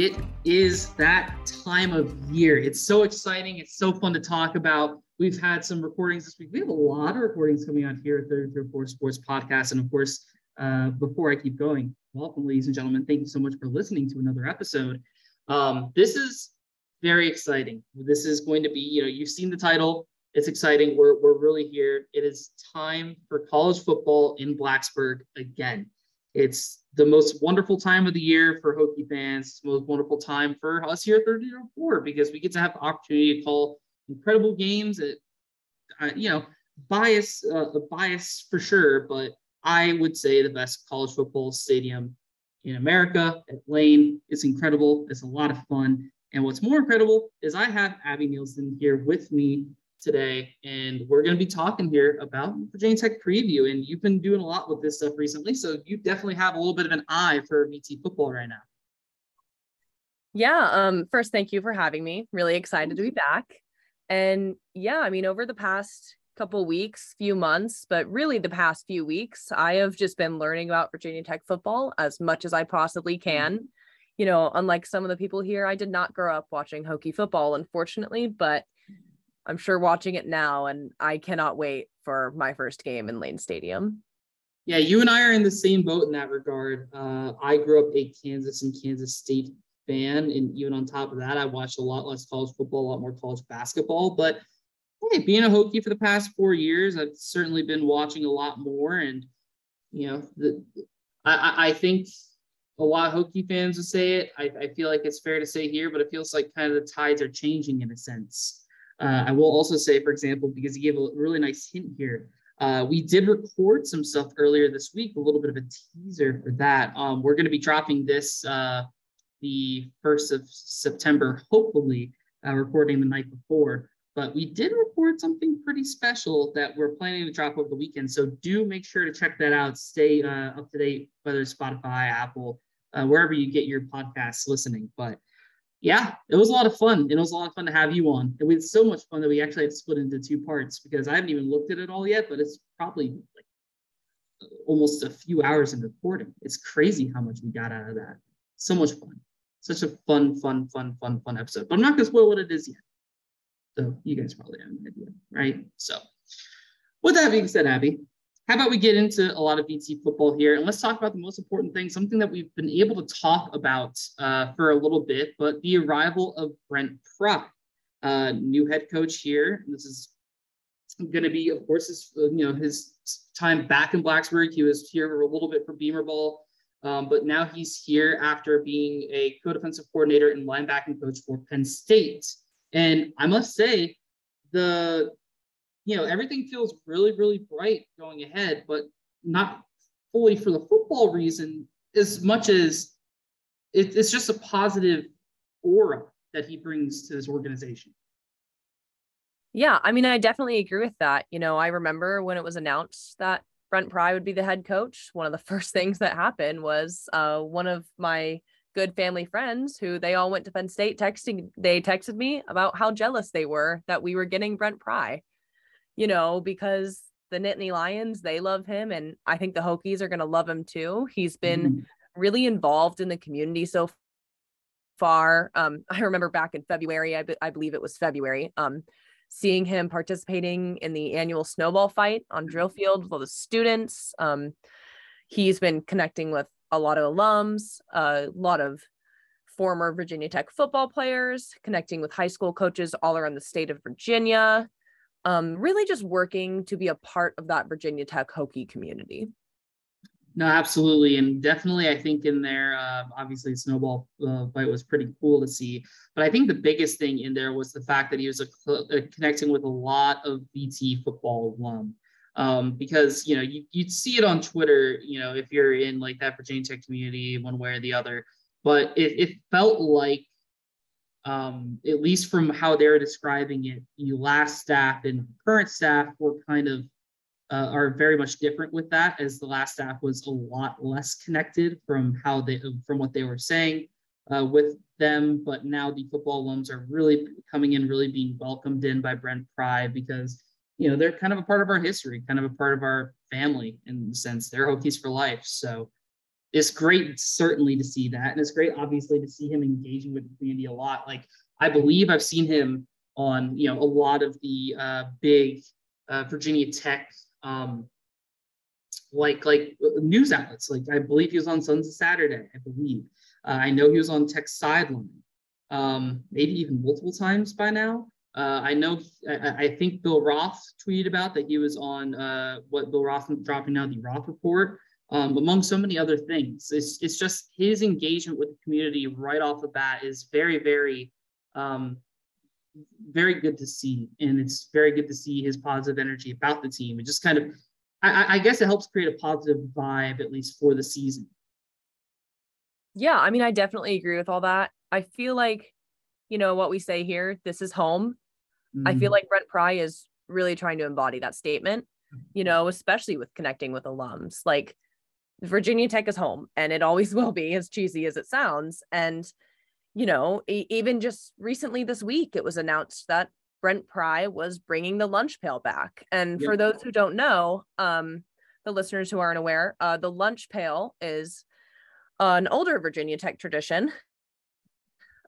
it is that time of year. It's so exciting. It's so fun to talk about. We've had some recordings this week. We have a lot of recordings coming out here at 33 Sports Podcast. And of course, uh, before I keep going, welcome, ladies and gentlemen. Thank you so much for listening to another episode. Um, this is very exciting. This is going to be, you know, you've seen the title. It's exciting. We're, we're really here. It is time for college football in Blacksburg again. It's the most wonderful time of the year for Hokie fans. most wonderful time for us here at 3004 because we get to have the opportunity to call incredible games. It, uh, you know, bias, uh, a bias for sure, but I would say the best college football stadium in America at Lane. It's incredible. It's a lot of fun. And what's more incredible is I have Abby Neilson here with me today, and we're going to be talking here about Virginia Tech preview. And you've been doing a lot with this stuff recently, so you definitely have a little bit of an eye for VT football right now. Yeah. Um. First, thank you for having me. Really excited to be back. And yeah, I mean, over the past couple weeks, few months, but really the past few weeks, I have just been learning about Virginia Tech football as much as I possibly can. You know, unlike some of the people here, I did not grow up watching Hokie football, unfortunately, but I'm sure watching it now, and I cannot wait for my first game in Lane Stadium. Yeah, you and I are in the same boat in that regard. Uh, I grew up a Kansas and Kansas State fan, and even on top of that, I watched a lot less college football, a lot more college basketball. But hey, being a Hokie for the past four years, I've certainly been watching a lot more, and you know, the, I, I think a lot of Hokie fans would say it. I, I feel like it's fair to say here, but it feels like kind of the tides are changing in a sense. Uh, I will also say, for example, because he gave a really nice hint here, uh, we did record some stuff earlier this week, a little bit of a teaser for that. Um, we're going to be dropping this uh, the 1st of September, hopefully, uh, recording the night before. But we did record something pretty special that we're planning to drop over the weekend. So do make sure to check that out. Stay uh, up to date, whether it's Spotify, Apple, uh, wherever you get your podcasts listening. But yeah, it was a lot of fun. It was a lot of fun to have you on. We had so much fun that we actually had to split into two parts because I haven't even looked at it all yet, but it's probably like almost a few hours in recording. It's crazy how much we got out of that. So much fun. Such a fun, fun, fun, fun, fun episode. But I'm not going to spoil what it is yet. So you guys probably have an idea, right? So with that being said, Abby, how about we get into a lot of VT football here and let's talk about the most important thing, something that we've been able to talk about uh, for a little bit, but the arrival of Brent Pry, uh, new head coach here. This is going to be, of course, his, uh, you know, his time back in Blacksburg. He was here a little bit for Beamer Ball, um, but now he's here after being a co-defensive coordinator and linebacking coach for Penn State. And I must say, the you know, everything feels really, really bright going ahead, but not fully for the football reason as much as it, it's just a positive aura that he brings to this organization. Yeah, I mean, I definitely agree with that. You know, I remember when it was announced that Brent Pry would be the head coach. One of the first things that happened was uh, one of my good family friends who they all went to Penn State texting. They texted me about how jealous they were that we were getting Brent Pry you know, because the Nittany Lions, they love him. And I think the Hokies are going to love him too. He's been mm. really involved in the community so far. Um, I remember back in February, I, be- I believe it was February, um, seeing him participating in the annual snowball fight on Drillfield with all the students. Um, he's been connecting with a lot of alums, a lot of former Virginia Tech football players, connecting with high school coaches all around the state of Virginia um, really just working to be a part of that Virginia Tech Hokie community. No, absolutely, and definitely, I think in there, uh, obviously, snowball uh, fight was pretty cool to see. But I think the biggest thing in there was the fact that he was a, a connecting with a lot of VT football alum. Um, because you know you you'd see it on Twitter, you know, if you're in like that Virginia Tech community, one way or the other. But it, it felt like um, at least from how they're describing it, the last staff and current staff were kind of uh, are very much different with that, as the last staff was a lot less connected from how they from what they were saying uh, with them. But now the football alums are really coming in, really being welcomed in by Brent Pry because you know they're kind of a part of our history, kind of a part of our family in the sense they're Hokies for life. So it's great certainly to see that, and it's great obviously to see him engaging with the community a lot. Like I believe I've seen him on you know a lot of the uh, big uh, Virginia Tech um, like like news outlets. Like I believe he was on Sons of Saturday. I believe uh, I know he was on Tech sideline, um, maybe even multiple times by now. Uh, I know I, I, think Bill Roth tweeted about that he was on uh, what Bill Roth dropping now the Roth report, um, among so many other things. It's it's just his engagement with the community right off the bat is very very um, very good to see, and it's very good to see his positive energy about the team. It just kind of I, I guess it helps create a positive vibe, at least for the season. Yeah, I mean, I definitely agree with all that. I feel like, you know, what we say here, this is home. Mm-hmm. I feel mm-hmm. like Brent Pry is really trying to embody that statement, you know, especially with connecting with alums. Like Virginia Tech is home and it always will be, as cheesy as it sounds. And, you know, even just recently this week, it was announced that Brent Pry was bringing the lunch pail back. And yep. for those who don't know, um, the listeners who aren't aware, uh, the lunch pail is an older Virginia Tech tradition.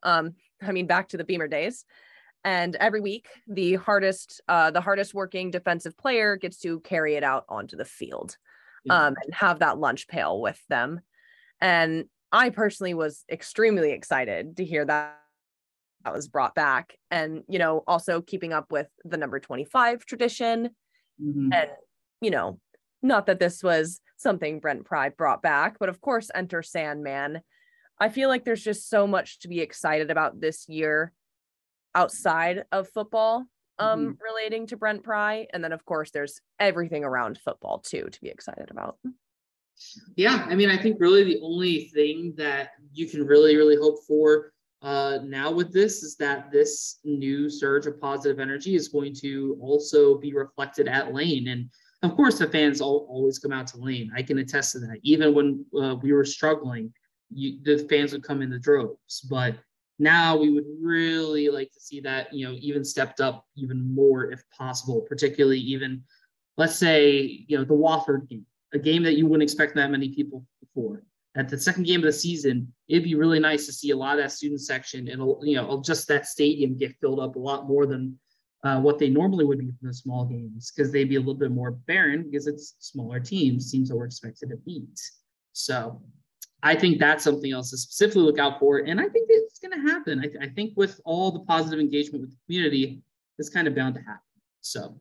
Um, I mean, back to the Beamer days. And every week, the hardest, uh, the hardest working defensive player gets to carry it out onto the field, um, and have that lunch pail with them. And I personally was extremely excited to hear that that was brought back. And you know also keeping up with the number 25 tradition. Mm-hmm. and you know not that this was something brent pry brought back but of course enter sandman. I feel like there's just so much to be excited about this year outside of football um mm-hmm. relating to brent pry and then of course there's everything around football too to be excited about yeah i mean i think really the only thing that you can really really hope for uh, now with this is that this new surge of positive energy is going to also be reflected at Lane. And of course, the fans all, always come out to Lane. I can attest to that. Even when uh, we were struggling, you, the fans would come in the droves. But now we would really like to see that, you know, even stepped up even more if possible, particularly even, let's say, you know, the Wofford game, a game that you wouldn't expect that many people for at the second game of the season, it'd be really nice to see a lot of that student section and you know just that stadium get filled up a lot more than uh, what they normally would be from the small games because they'd be a little bit more barren because it's smaller teams, teams that we're expected to beat. So I think that's something else to specifically look out for. And I think going to happen. I, th- I think with all the positive engagement with the community, it's kind of bound to happen. So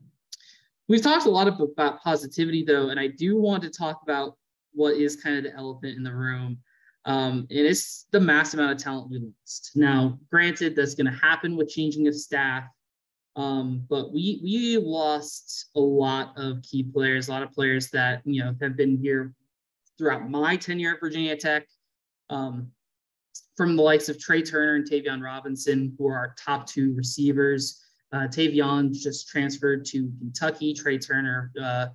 we've talked a lot about positivity though, and I do want to talk about what is kind of the elephant in the room. Um, and it's the mass amount of talent we lost. Now, granted, that's going to happen with changing of staff, um, but we we lost a lot of key players, a lot of players that you know have been here throughout my tenure at Virginia Tech. Um, from the likes of Tre Turner and Tayvion Robinson, who are our top two receivers. Uh, Tayvion just transferred to Kentucky. Tre Turner uh,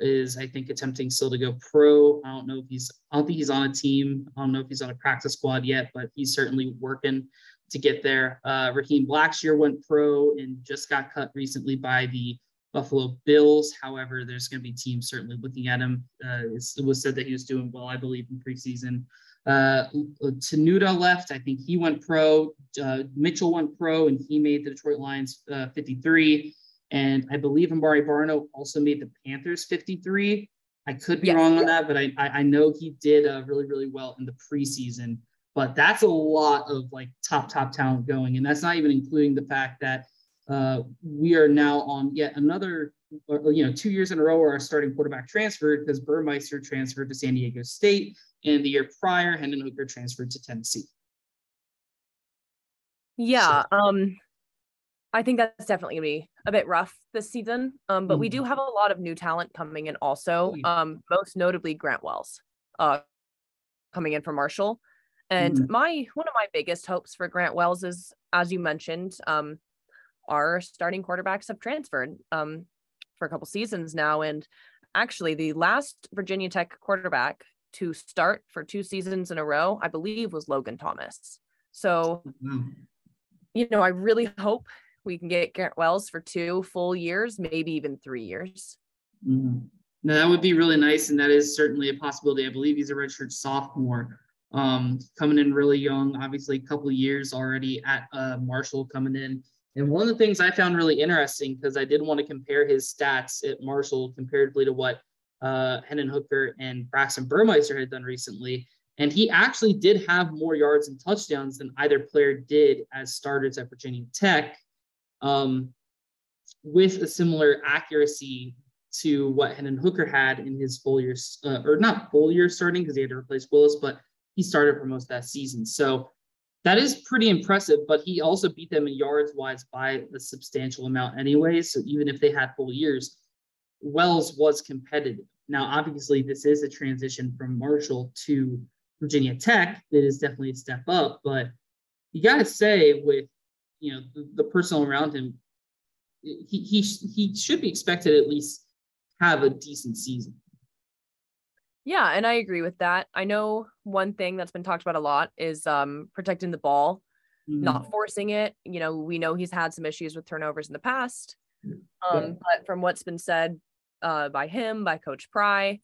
is I think attempting still to go pro. I don't know if he's I don't think he's on a team. I don't know if he's on a practice squad yet, but he's certainly working to get there. Uh, Raheem Blackshear went pro and just got cut recently by the Buffalo Bills. However, there's going to be teams certainly looking at him. Uh, it was said that he was doing well, I believe, in preseason. Uh, Tenuta left. I think he went pro. Uh, Mitchell went pro, and he made the Detroit Lions uh, 53. And I believe Amare Barno also made the Panthers 53. I could be wrong on that, but I, I, I know he did uh, really, really well in the preseason. But that's a lot of like top, top talent going. And that's not even including the fact that uh, we are now on yet another, uh, you know, two years in a row where our starting quarterback transferred because Burmeister transferred to San Diego State. And the year prior, Hendon Hooker transferred to Tennessee. Yeah. So. Um, I think that's definitely gonna be a bit rough this season. Um, but mm-hmm. we do have a lot of new talent coming in also. Um, most notably Grant Wells, uh, coming in from Marshall. And mm-hmm. my one of my biggest hopes for Grant Wells is, as you mentioned, um, our starting quarterbacks have transferred um for a couple seasons now. And actually the last Virginia Tech quarterback to start for two seasons in a row, I believe, was Logan Thomas. So, mm-hmm. you know, I really hope we can get Grant Wells for two full years, maybe even three years. Mm-hmm. No, that would be really nice, and that is certainly a possibility. I believe he's a redshirt sophomore, um, coming in really young. Obviously, a couple years already at uh, Marshall coming in. And one of the things I found really interesting because I did want to compare his stats at Marshall comparatively to what uh, Hendon Hooker and Braxton Burmeister had done recently. And he actually did have more yards and touchdowns than either player did as starters at Virginia Tech, um, with a similar accuracy to what Hendon Hooker had in his full year, uh, or not full year starting because he had to replace Willis, but he started for most of that season. So that is pretty impressive, but he also beat them in yards wise by a substantial amount anyway. So even if they had full years, Wells was competitive. Now, obviously, this is a transition from Marshall to Virginia Tech. It is definitely a step up, but you got to say, with you know the, the personnel around him, he he he should be expected at least have a decent season. Yeah, and I agree with that. I know one thing that's been talked about a lot is um, protecting the ball, mm-hmm. not forcing it. You know, we know he's had some issues with turnovers in the past. Um, yeah. But from what's been said uh, by him, by Coach Pry,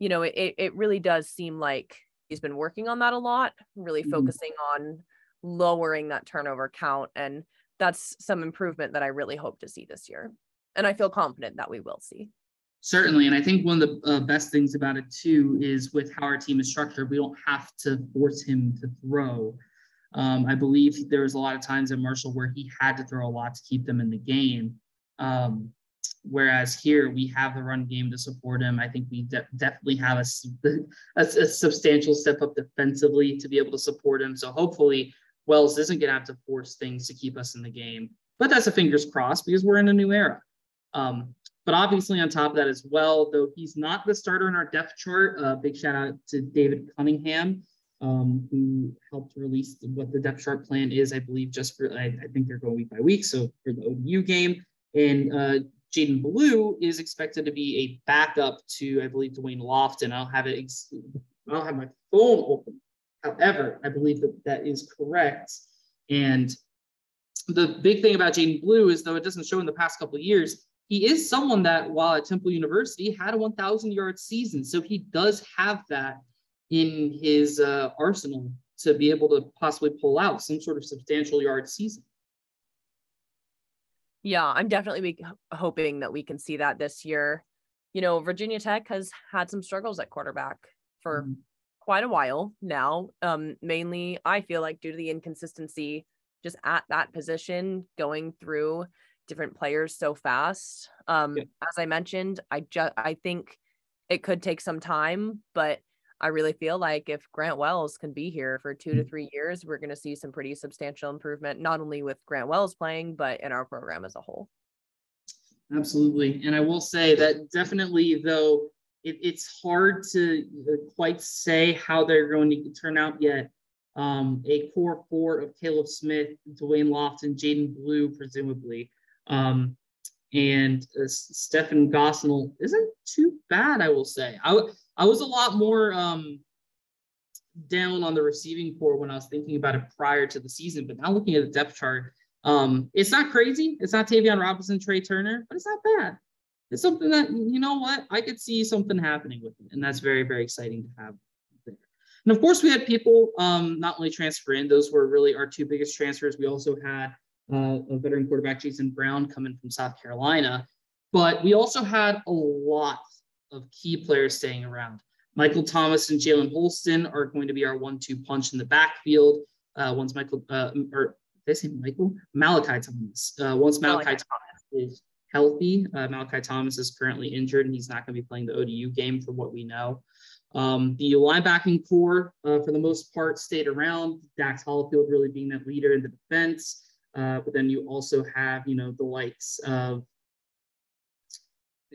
you know, it, it really does seem like he's been working on that a lot, really mm-hmm. focusing on lowering that turnover count. And that's some improvement that I really hope to see this year. And I feel confident that we will see. Certainly. And I think one of the uh, best things about it too is with how our team is structured, we don't have to force him to throw. Um, I believe there was a lot of times in Marshall where he had to throw a lot to keep them in the game. Um, whereas here we have the run game to support him. I think we de- definitely have a, a, a, substantial step up defensively to be able to support him. So hopefully Wells isn't going to have to force things to keep us in the game. But that's a fingers crossed because we're in a new era. Um, but obviously, on top of that as well, though he's not the starter in our depth chart, uh, big shout out to David Cunningham, um, who helped release what the depth chart plan is, I believe, just for, I, I think they're going week by week. So for the ODU game. And uh, Jadan Blue is expected to be a backup to, I believe, Da'Wain Lofton. I'll have it, I don't have my phone open. However, I believe that that is correct. And the big thing about Jadan Blue is, though it doesn't show in the past couple years, he is someone that while at Temple University had a 1,000 yard season. So he does have that in his uh, arsenal to be able to possibly pull out some sort of substantial yard season. Yeah, I'm definitely hoping that we can see that this year. You know, Virginia Tech has had some struggles at quarterback for mm-hmm. quite a while now. Um, mainly, I feel like due to the inconsistency just at that position going through different players so fast. Um, yeah. As I mentioned, I just I think it could take some time, but I really feel like if Grant Wells can be here for two to mm-hmm. three years, we're going to see some pretty substantial improvement, not only with Grant Wells playing, but in our program as a whole. Absolutely. And I will say that definitely, though, it, it's hard to uh, quite say how they're going to turn out yet. Um, a core four of Caleb Smith, Da'Wain Lofton, Jadan Blue, presumably. Um, and uh, Stephen Gosnell isn't too bad, I will say. I, I was a lot more um, down on the receiving core when I was thinking about it prior to the season, but now looking at the depth chart, um, it's not crazy. It's not Tayvion Robinson, Tre Turner, but it's not bad. It's something that, you know what, I could see something happening with it. And that's very, very exciting to have there. And of course, we had people um, not only transfer in, those were really our two biggest transfers. We also had uh, a veteran quarterback, Jason Brown, coming from South Carolina. But we also had a lot of key players staying around. Michael Thomas and Jalen Holston are going to be our one-two punch in the backfield. Uh, once Michael, uh, or did I say Michael? Malachi Thomas. Uh, once Malachi, Malachi Thomas is healthy, uh, Malachi Thomas is currently injured and he's not going to be playing the ODU game for what we know. Um, the linebacking core, uh, for the most part, stayed around. Dax Hollifield really being that leader in the defense. Uh, but then you also have, you know, the likes of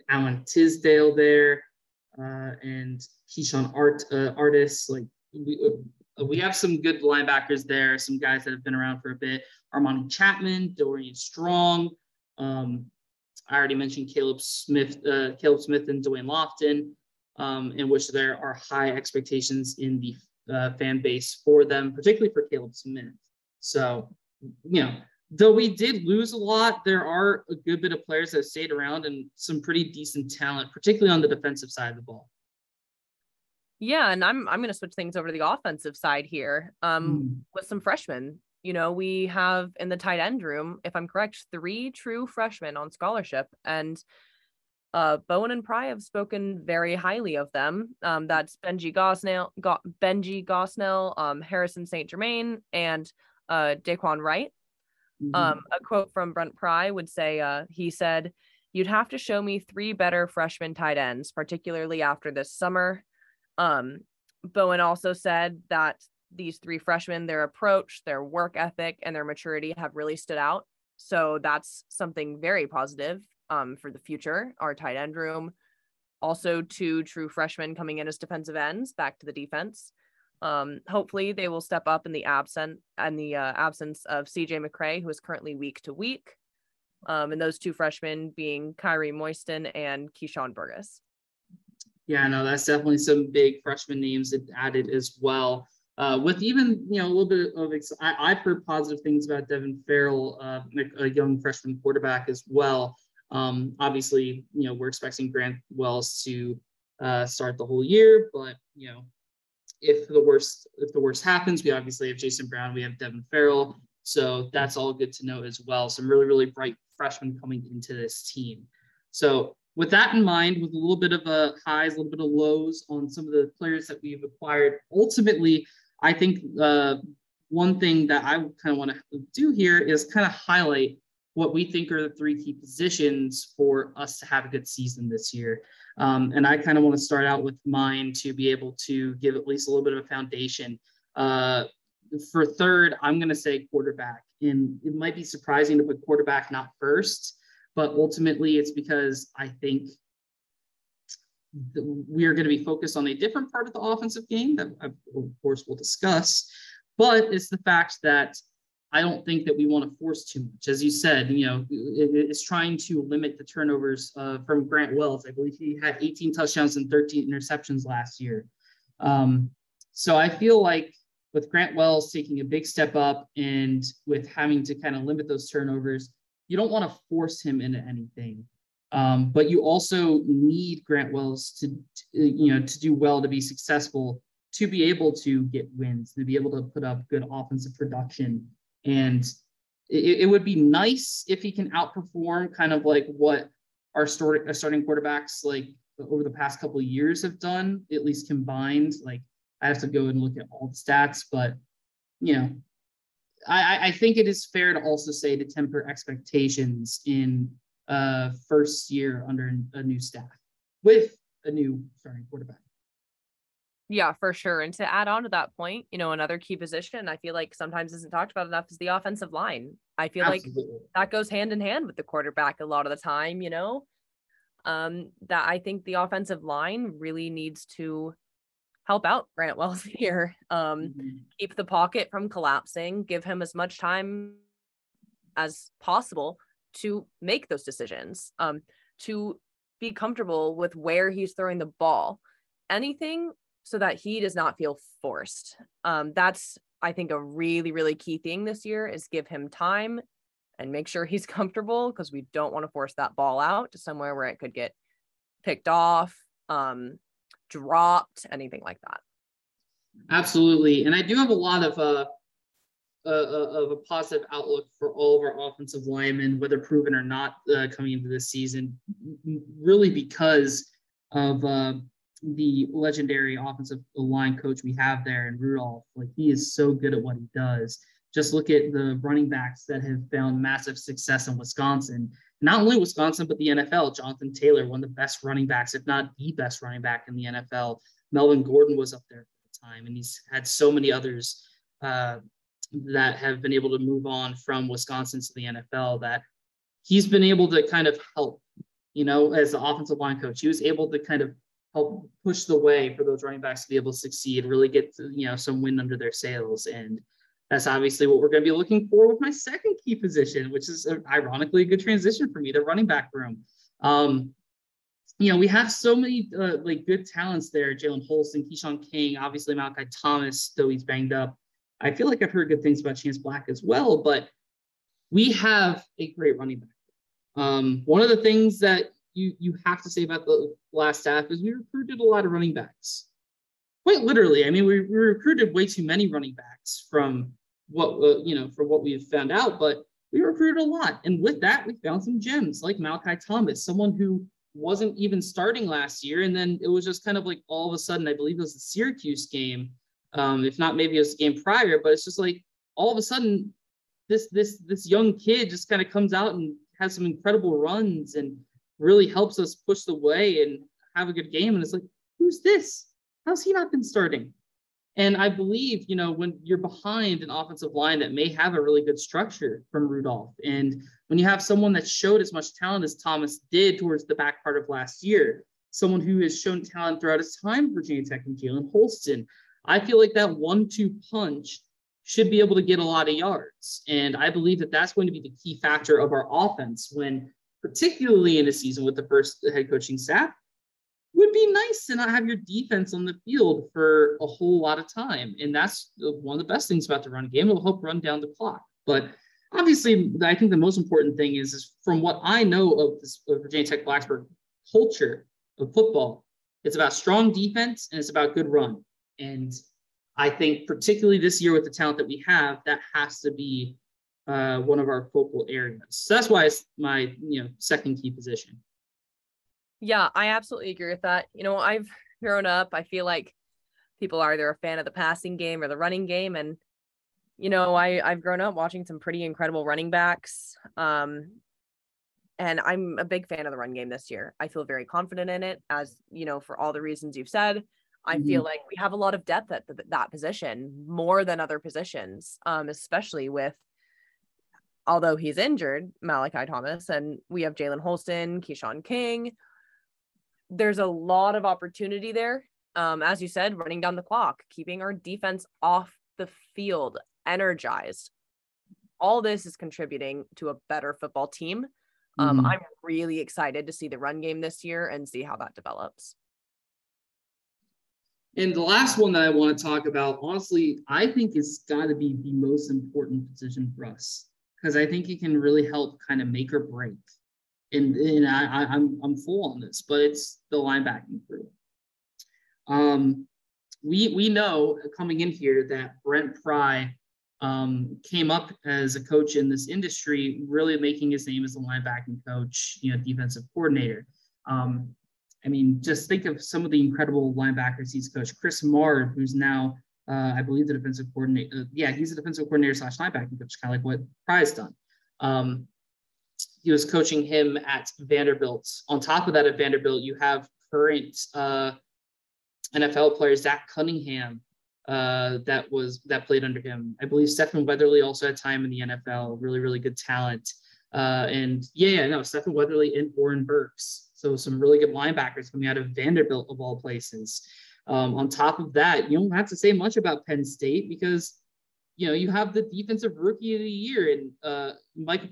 Alan Tisdale there uh, and Keyshawn Art uh, Artis. Like we, uh, we have some good linebackers there, some guys that have been around for a bit. Armani Chatman, Dorian Strong. Um, I already mentioned Caleb Smith, uh, Caleb Smith and Da'Wain Lofton, um, in which there are high expectations in the uh, fan base for them, particularly for Caleb Smith. So, you know, though we did lose a lot, there are a good bit of players that stayed around and some pretty decent talent, particularly on the defensive side of the ball. Yeah, and I'm I'm going to switch things over to the offensive side here. Um, mm. with some freshmen. You know, we have in the tight end room, if I'm correct, three true freshmen on scholarship, and uh, Bowen and Pry have spoken very highly of them. Um, that's Benji Gosnell, Go- Benji Gosnell, um, Harrison St. Germain, and uh, Daquan Wright. Mm-hmm. Um, a quote from Brent Pry would say, uh, he said, You'd have to show me three better freshman tight ends, particularly after this summer. Um, Bowen also said that these three freshmen, their approach, their work ethic, and their maturity have really stood out. So that's something very positive um, for the future. Our tight end room, also two true freshmen coming in as defensive ends back to the defense. Um, hopefully, they will step up in the absent and the uh, absence of CJ McCray, who is currently week to week. Um, and those two freshmen being Kyrie Moiston and Keyshawn Burgess. Yeah, no, that's definitely some big freshman names added as well. Uh, with even you know a little bit of I, have heard positive things about Devin Farrell, uh, a young freshman quarterback as well. Um, obviously, you know we're expecting Grant Wells to uh, start the whole year, but you know if the worst if the worst happens, we obviously have Jason Brown, we have Devin Farrell, so that's all good to know as well. Some really really bright freshmen coming into this team. So with that in mind, with a little bit of a highs, a little bit of lows on some of the players that we've acquired, ultimately, I think uh, one thing that I kind of want to do here is kind of highlight what we think are the three key positions for us to have a good season this year. Um, and I kind of want to start out with mine to be able to give at least a little bit of a foundation. Uh, for third, I'm going to say quarterback. And it might be surprising to put quarterback not first, but ultimately it's because I think we are going to be focused on a different part of the offensive game that, of course, we'll discuss. But it's the fact that I don't think that we want to force too much. As you said, you know, it, it's trying to limit the turnovers uh, from Grant Wells. I believe he had 18 touchdowns and 13 interceptions last year. Um, so I feel like with Grant Wells taking a big step up and with having to kind of limit those turnovers, you don't want to force him into anything. Um, but you also need Grant Wells to, to, you know, to do well to be successful, to be able to get wins, to be able to put up good offensive production. And it, it would be nice if he can outperform kind of like what our, story, our starting quarterbacks like over the past couple of years have done, at least combined. Like I have to go and look at all the stats, but you know, I, I think it is fair to also say to temper expectations in uh, first year under a new staff with a new starting quarterback. Yeah, for sure. And to add on to that point, you know, another key position I feel like sometimes isn't talked about enough is the offensive line. I feel Absolutely. like that goes hand in hand with the quarterback a lot of the time, you know. Um, that I think the offensive line really needs to help out Grant Wells here. Um, mm-hmm. keep the pocket from collapsing, give him as much time as possible to make those decisions, um, to be comfortable with where he's throwing the ball. Anything so that he does not feel forced. Um, that's I think a really, really key thing this year is give him time and make sure he's comfortable because we don't want to force that ball out to somewhere where it could get picked off. Um, dropped, anything like that. Absolutely, and I do have a lot of uh, uh, uh, of a positive outlook for all of our offensive linemen, whether proven or not, uh, coming into this season. Really, because of uh, the legendary offensive line coach we have there in Rudolph. Like he is so good at what he does. Just look at the running backs that have found massive success in Wisconsin not only Wisconsin, but the NFL. Jonathan Taylor, one of the best running backs, if not the best running back in the NFL. Melvin Gordon was up there at the time, and he's had so many others uh, that have been able to move on from Wisconsin to the NFL that he's been able to kind of help, you know, as the offensive line coach. He was able to kind of help push the way for those running backs to be able to succeed, really get, you know, some wind under their sails. And that's obviously what we're going to be looking for with my second key position, which is ironically a good transition for me, the running back room. Um, you know, we have so many uh, like good talents there. Jalen Holston, Keshawn King, obviously Malachi Thomas, though he's banged up. I feel like I've heard good things about Chance Black as well, but we have a great running back. Um, one of the things that you you have to say about the last staff is we recruited a lot of running backs. Quite literally, I mean, we, we recruited way too many running backs from what uh, you know from what we've found out, but we recruited a lot, and with that, we found some gems like Malachi Thomas, someone who wasn't even starting last year, and then it was just kind of like all of a sudden, I believe it was the Syracuse game, um, if not maybe it was the game prior, but it's just like all of a sudden, this this this young kid just kind of comes out and has some incredible runs and really helps us push the way and have a good game. And it's like, who's this? How's he not been starting? And I believe, you know, when you're behind an offensive line that may have a really good structure from Rudolph, and when you have someone that showed as much talent as Thomas did towards the back part of last year, someone who has shown talent throughout his time, Virginia Tech and Jalen Holston, I feel like that one-two punch should be able to get a lot of yards. And I believe that that's going to be the key factor of our offense when, particularly in a season with the first head coaching staff, would be nice to not have your defense on the field for a whole lot of time. And that's one of the best things about the run game. It'll help run down the clock. But obviously, I think the most important thing is, is from what I know of this of Virginia Tech Blacksburg culture of football, it's about strong defense and it's about good run. And I think particularly this year with the talent that we have, that has to be uh, one of our focal areas. So that's why it's my you know second key position. Yeah, I absolutely agree with that. You know, I've grown up. I feel like people are either a fan of the passing game or the running game, and you know, I I've grown up watching some pretty incredible running backs. Um, and I'm a big fan of the run game this year. I feel very confident in it, as you know, for all the reasons you've said. I mm-hmm. feel like we have a lot of depth at the, that position more than other positions, um, especially with, although he's injured, Malachi Thomas, and we have Jalen Holston, Keshawn King. There's a lot of opportunity there. Um, as you said, running down the clock, keeping our defense off the field, energized. All this is contributing to a better football team. Um, mm-hmm. I'm really excited to see the run game this year and see how that develops. And the last one that I want to talk about, honestly, I think it's got to be the most important position for us because I think it can really help kind of make or break. And, and I, I, am I'm full on this, but it's the linebacking group. Um, we we know coming in here that Brent Pry um, came up as a coach in this industry, really making his name as a linebacking coach, you know, defensive coordinator. Um, I mean, just think of some of the incredible linebackers he's coached. Chris Marve, who's now, uh, I believe, the defensive coordinator. Uh, yeah, he's a defensive coordinator slash linebacking coach, kind of like what Pry's done. Um, he was coaching him at Vanderbilt. On top of that, at Vanderbilt, you have current uh, NFL player Zach Cunningham uh, that was that played under him. I believe Stephen Weatherly also had time in the NFL. Really, really good talent. Uh, and yeah, yeah, no, Stephen Weatherly and Warren Burks. So some really good linebackers coming out of Vanderbilt of all places. Um, on top of that, you don't have to say much about Penn State because you know you have the defensive rookie of the year and uh,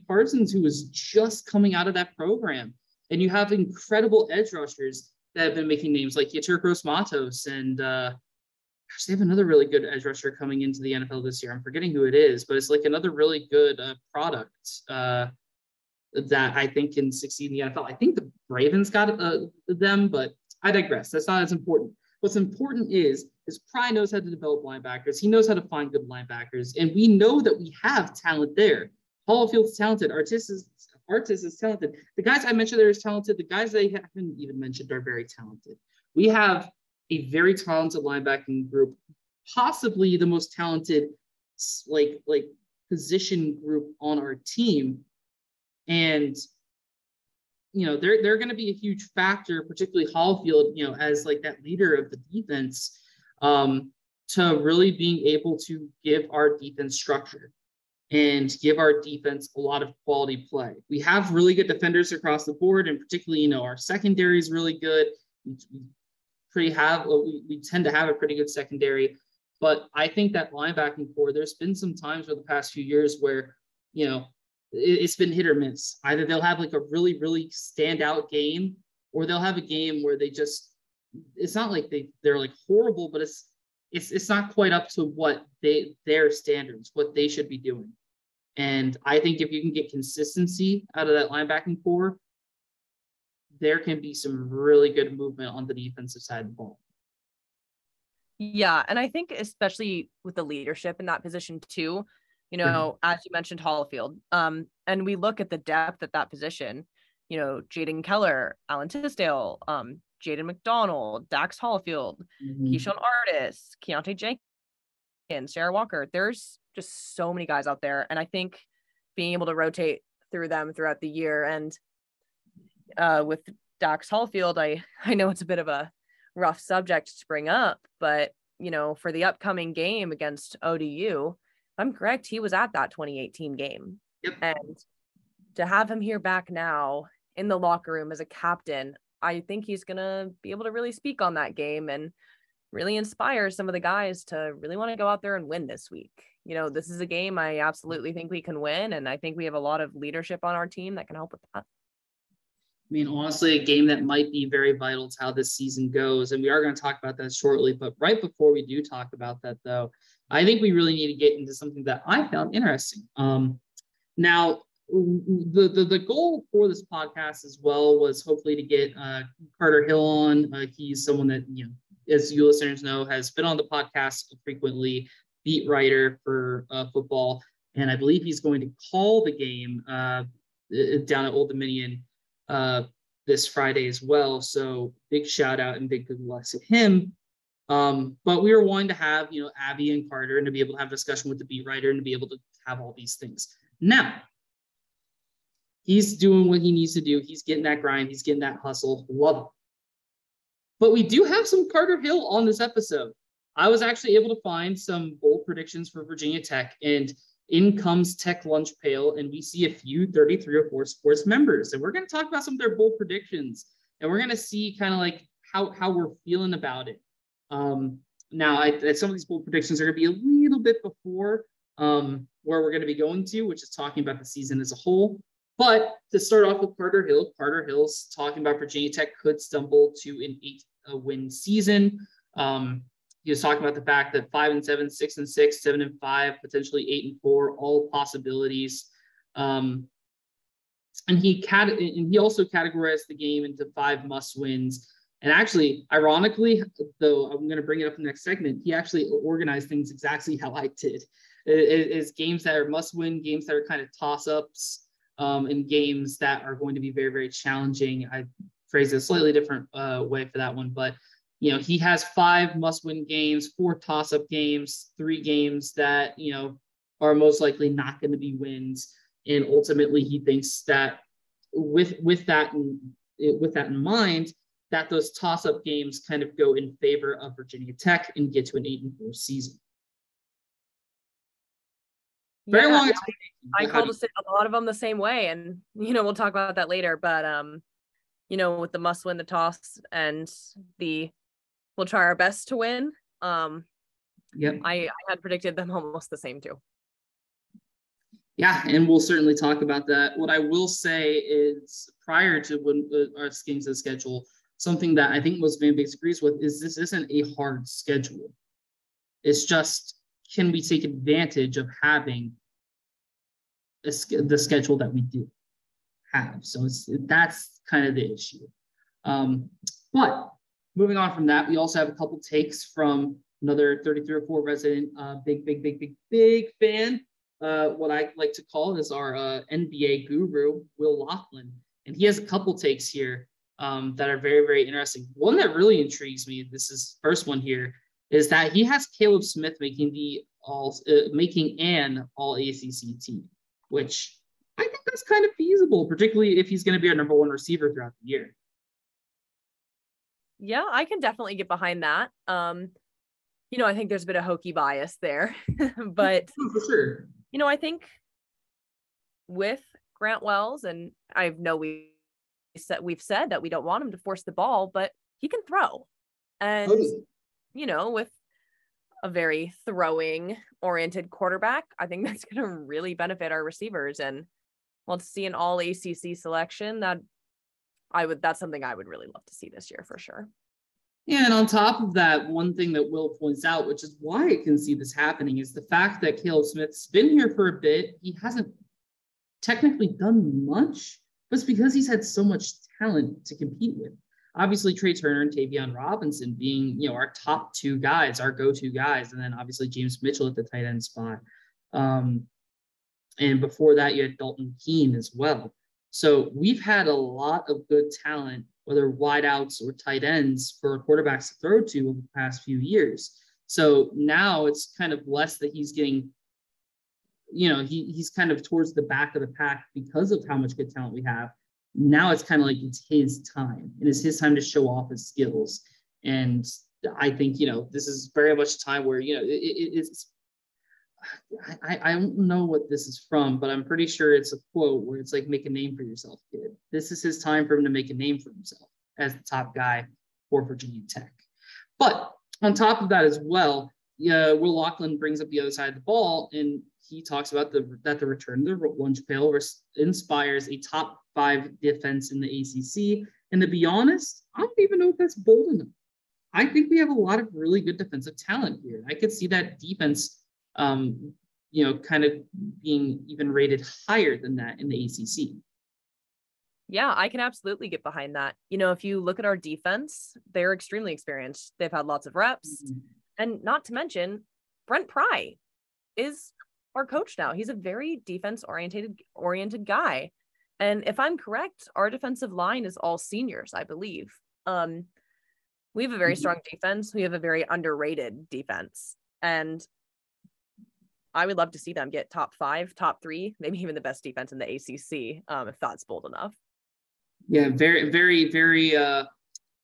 Parsons who was just coming out of that program, and you have incredible edge rushers that have been making names like Yetur Gross-Matos and uh, gosh, they have another really good edge rusher coming into the NFL this year. I'm forgetting who it is, but it's like another really good uh, product. Uh, that I think can succeed in the NFL. I think the Ravens got uh, them, but I digress. That's not as important. What's important is is Pry knows how to develop linebackers. He knows how to find good linebackers, and we know that we have talent there. Hollifield's talented. Artis is Artis is talented. The guys I mentioned there is talented. The guys I haven't even mentioned are very talented. We have a very talented linebacking group, possibly the most talented like like position group on our team and you know they're they're going to be a huge factor, particularly Hollifield, you know, as like that leader of the defense, um, to really being able to give our defense structure and give our defense a lot of quality play. We have really good defenders across the board, and particularly, you know, our secondary is really good. We, we pretty have we, we tend to have a pretty good secondary, but I think that linebacking core. There's been some times over the past few years where you know it's been hit or miss. Either they'll have like a really, really standout game, or they'll have a game where they just it's not like they they're like horrible, but it's it's it's not quite up to what they their standards, what they should be doing. And I think if you can get consistency out of that linebacking core, there can be some really good movement on the defensive side of the ball. Yeah. And I think, especially with the leadership in that position, too, you know, mm-hmm. as you mentioned, Hollifield, um, and we look at the depth at that position, you know, Jaden Keller, Alan Tisdale, um, Jaden McDonald, Dax Hollifield, mm-hmm. Keyshawn Artis, Keontae Jenkins, Sarah Walker. There's just so many guys out there. And I think being able to rotate through them throughout the year and uh, with Dax Hollifield, I I know it's a bit of a rough subject to bring up, but you know, for the upcoming game against ODU, I'm correct, he was at that 2018 game. Yep. And to have him here back now in the locker room as a captain, I think he's going to be able to really speak on that game and really inspire some of the guys to really want to go out there and win this week. You know, this is a game I absolutely think we can win. And I think we have a lot of leadership on our team that can help with that. I mean, honestly, a game that might be very vital to how this season goes. And we are going to talk about that shortly. But right before we do talk about that, though, I think we really need to get into something that I found interesting. Um, now, the, the, the goal for this podcast as well was hopefully to get uh, Carter Hill on. Uh, he's someone that, you know, as you listeners know, has been on the podcast frequently, beat writer for uh, football. And I believe he's going to call the game uh, down at Old Dominion uh, this Friday as well. So big shout out and big good luck to him. Um, but we were wanting to have, you know, Abby and Carter and to be able to have a discussion with the beat writer and to be able to have all these things. Now, he's doing what he needs to do. He's getting that grind. He's getting that hustle. Love it. But we do have some Carter Hill on this episode. I was actually able to find some bold predictions for Virginia Tech, and in comes Tech Lunch Pail, and we see a few 33 or 4 sports members. And we're going to talk about some of their bold predictions, and we're going to see kind of like how, how we're feeling about it. Um, now, I, some of these bold predictions are going to be a little bit before um, where we're going to be going to, which is talking about the season as a whole. But to start off with Carter Hill, Carter Hill's talking about Virginia Tech could stumble to an eight win season. Um, he was talking about the fact that five and seven, six and six, seven and five, potentially eight and four, all possibilities. Um, and he cat and he also categorized the game into five must wins. And actually, ironically, though I'm going to bring it up in the next segment, he actually organized things exactly how I did. It is games that are must win, games that are kind of toss ups, um, and games that are going to be very, very challenging. I phrased it a slightly different uh, way for that one, but you know, he has five must-win games, four toss-up games, three games that you know are most likely not going to be wins, and ultimately he thinks that with with that in, with that in mind, that those toss-up games kind of go in favor of Virginia Tech and get to an eight and four season. Very yeah, long. I, I called a lot of them the same way, and you know we'll talk about that later. But um, you know, with the must win the toss and the we'll try our best to win. Um, yep. I, I had predicted them almost the same too. Yeah, and we'll certainly talk about that. What I will say is prior to when uh, our games of schedule, something that I think most fan base agrees with is this isn't a hard schedule. It's just can we take advantage of having a, the schedule that we do have? So it's that's kind of the issue. Um, but moving on from that, we also have a couple takes from another 33 or 4 resident, uh, big, big, big, big, big fan. Uh, what I like to call is our uh, NBA guru, Will Laughlin. And he has a couple takes here um, that are very, very interesting. One that really intrigues me, this is first one here, is that he has Caleb Smith making the all uh, making an all ACC team, which I think that's kind of feasible, particularly if he's going to be our number one receiver throughout the year yeah, I can definitely get behind that. Um, you know, I think there's a bit of Hokie bias there, but oh, for sure. You know, I think with Grant Wells, and I know we said we've said that we don't want him to force the ball, but he can throw, and you know, with a very throwing oriented quarterback, I think that's going to really benefit our receivers. And well, to see an all ACC selection, that I would that's something I would really love to see this year for sure. Yeah, and on top of that, one thing that Will points out, which is why I can see this happening, is the fact that Caleb Smith's been here for a bit. He hasn't technically done much, but it's because he's had so much talent to compete with. Obviously, Tre Turner and Tayvion Robinson being, you know, our top two guys, our go-to guys, and then obviously James Mitchell at the tight end spot. Um, and before that, you had Dalton Keene as well. So we've had a lot of good talent whether wideouts or tight ends for quarterbacks to throw to over the past few years. So now it's kind of less that he's getting, you know, he, he's kind of towards the back of the pack because of how much good talent we have. Now it's kind of like it's his time. And It is his time to show off his skills. And I think, you know, this is very much a time where, you know, it, it, it's I, I don't know what this is from, but I'm pretty sure it's a quote where it's like, make a name for yourself, kid. This is his time for him to make a name for himself as the top guy for Virginia Tech. But on top of that as well, yeah, Will Lachlan brings up the other side of the ball and he talks about the that the return to the lunch pail inspires a top five defense in the ACC. And to be honest, I don't even know if that's bold enough. I think we have a lot of really good defensive talent here. I could see that defense um, you know, kind of being even rated higher than that in the ACC. Yeah, I can absolutely get behind that. You know, if you look at our defense, they're extremely experienced. They've had lots of reps. Mm-hmm. And not to mention, Brent Pry is our coach now. He's a very defense oriented oriented guy. And if I'm correct, our defensive line is all seniors, I believe. Um, we have a very mm-hmm. strong defense. We have a very underrated defense. And I would love to see them get top five, top three, maybe even the best defense in the ACC, um, if that's bold enough. Yeah, very, very, very, uh,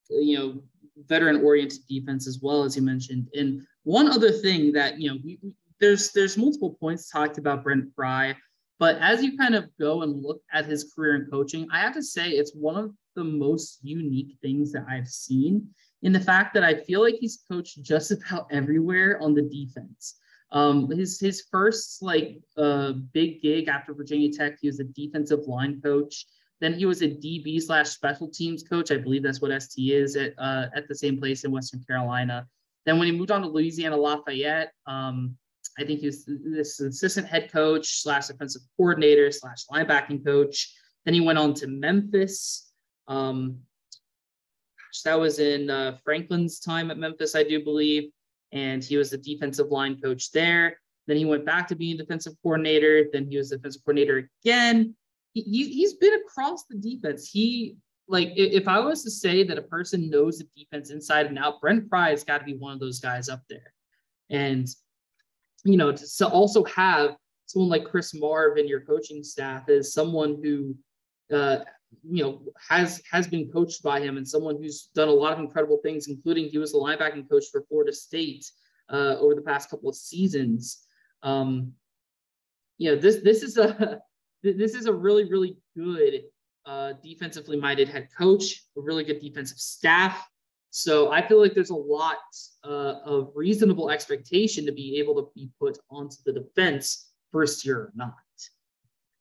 you know, veteran-oriented defense as well as you mentioned. And one other thing that you know, we, there's there's multiple points talked about Brent Pry, but as you kind of go and look at his career in coaching, I have to say it's one of the most unique things that I've seen in the fact that I feel like he's coached just about everywhere on the defense. Um, his his first like uh, big gig after Virginia Tech, he was a defensive line coach. Then he was a DB slash special teams coach. I believe that's what ST is at uh, at the same place in Western Carolina. Then when he moved on to Louisiana Lafayette, um, I think he was this assistant head coach slash defensive coordinator slash linebacking coach. Then he went on to Memphis. Um, that was in uh, Franklin's time at Memphis, I do believe and he was the defensive line coach there. Then he went back to being defensive coordinator. Then he was defensive coordinator again. He, he's been across the defense. He like if I was to say that a person knows the defense inside and out, Brent Pry has got to be one of those guys up there. And you know, to, to also have someone like Chris Marve in your coaching staff is someone who uh, you know has has been coached by him and someone who's done a lot of incredible things including he was the linebacking coach for florida state uh, over the past couple of seasons. Um, you know this this is a this is a really really good uh, defensively minded head coach a really good defensive staff so i feel like there's a lot uh, of reasonable expectation to be able to be put onto the defense first year or not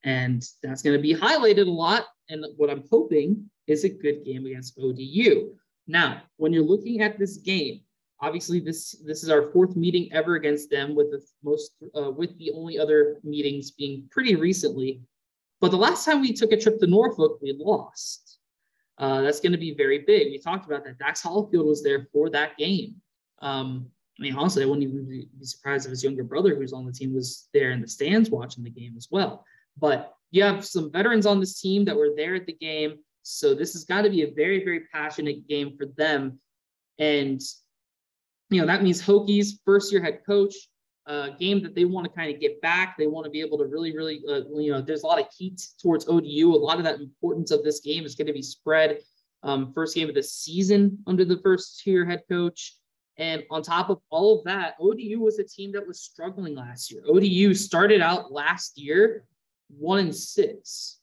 and that's going to be highlighted a lot. And what I'm hoping is a good game against ODU. Now, when you're looking at this game, obviously this this is our fourth meeting ever against them, with the most uh, with the only other meetings being pretty recently. But the last time we took a trip to Norfolk, we lost. Uh, that's going to be very big. We talked about that. Dax Hollifield was there for that game. Um, I mean, honestly, I wouldn't even be surprised if his younger brother, who's on the team, was there in the stands watching the game as well. But you have some veterans on this team that were there at the game. So this has got to be a very, very passionate game for them. And, you know, that means Hokies, first year head coach, uh, game that they want to kind of get back. They want to be able to really, really, uh, you know, there's a lot of heat towards ODU. A lot of that importance of this game is going to be spread. Um, first game of the season under the first tier head coach. And on top of all of that, ODU was a team that was struggling last year. ODU started out last year one in six,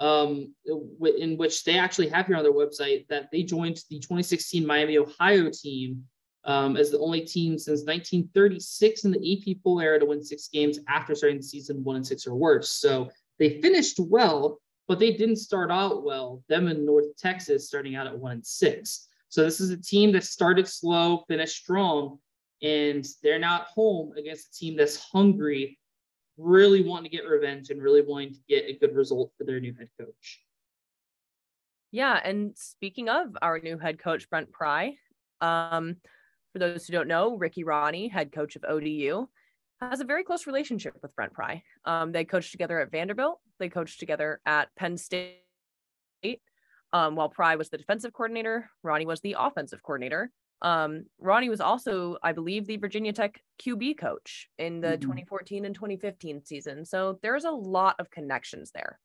um, in which they actually have here on their website that they joined the 2016 Miami, Ohio team um, as the only team since 1936 in the AP poll era to win six games after starting the season one and six or worse. So they finished well, but they didn't start out well. Them in North Texas starting out at one and six. So this is a team that started slow, finished strong, and they're not home against a team that's hungry, really wanting to get revenge and really wanting to get a good result for their new head coach. Yeah, and speaking of our new head coach Brent Pry, um, for those who don't know, Ricky Rahne, head coach of ODU, has a very close relationship with Brent Pry. Um, they coached together at Vanderbilt. They coached together at Penn State. Um, while Pry was the defensive coordinator, Rahne was the offensive coordinator. Um, Rahne was also, I believe, the Virginia Tech QB coach in the mm-hmm. 2014 and 2015 season. So there's a lot of connections there.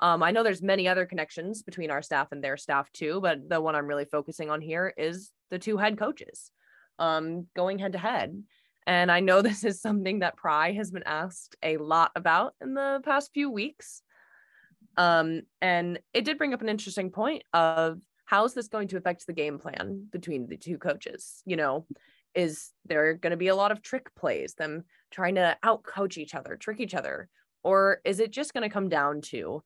Um, I know there's many other connections between our staff and their staff too, but the one I'm really focusing on here is the two head coaches um, going head to head. And I know this is something that Pry has been asked a lot about in the past few weeks. Um, and it did bring up an interesting point of how is this going to affect the game plan between the two coaches? You know, is there going to be a lot of trick plays, them trying to outcoach each other, trick each other? Or is it just going to come down to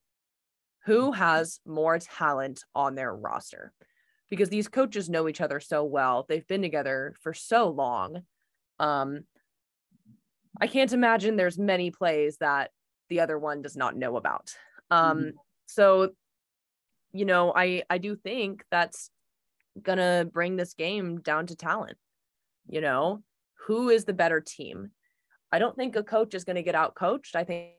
who has more talent on their roster? Because these coaches know each other so well, they've been together for so long um, I can't imagine there's many plays that the other one does not know about. Um, mm-hmm. So, you know, I I do think that's gonna bring this game down to talent. You know, who is the better team? I don't think a coach is to get out coached. I think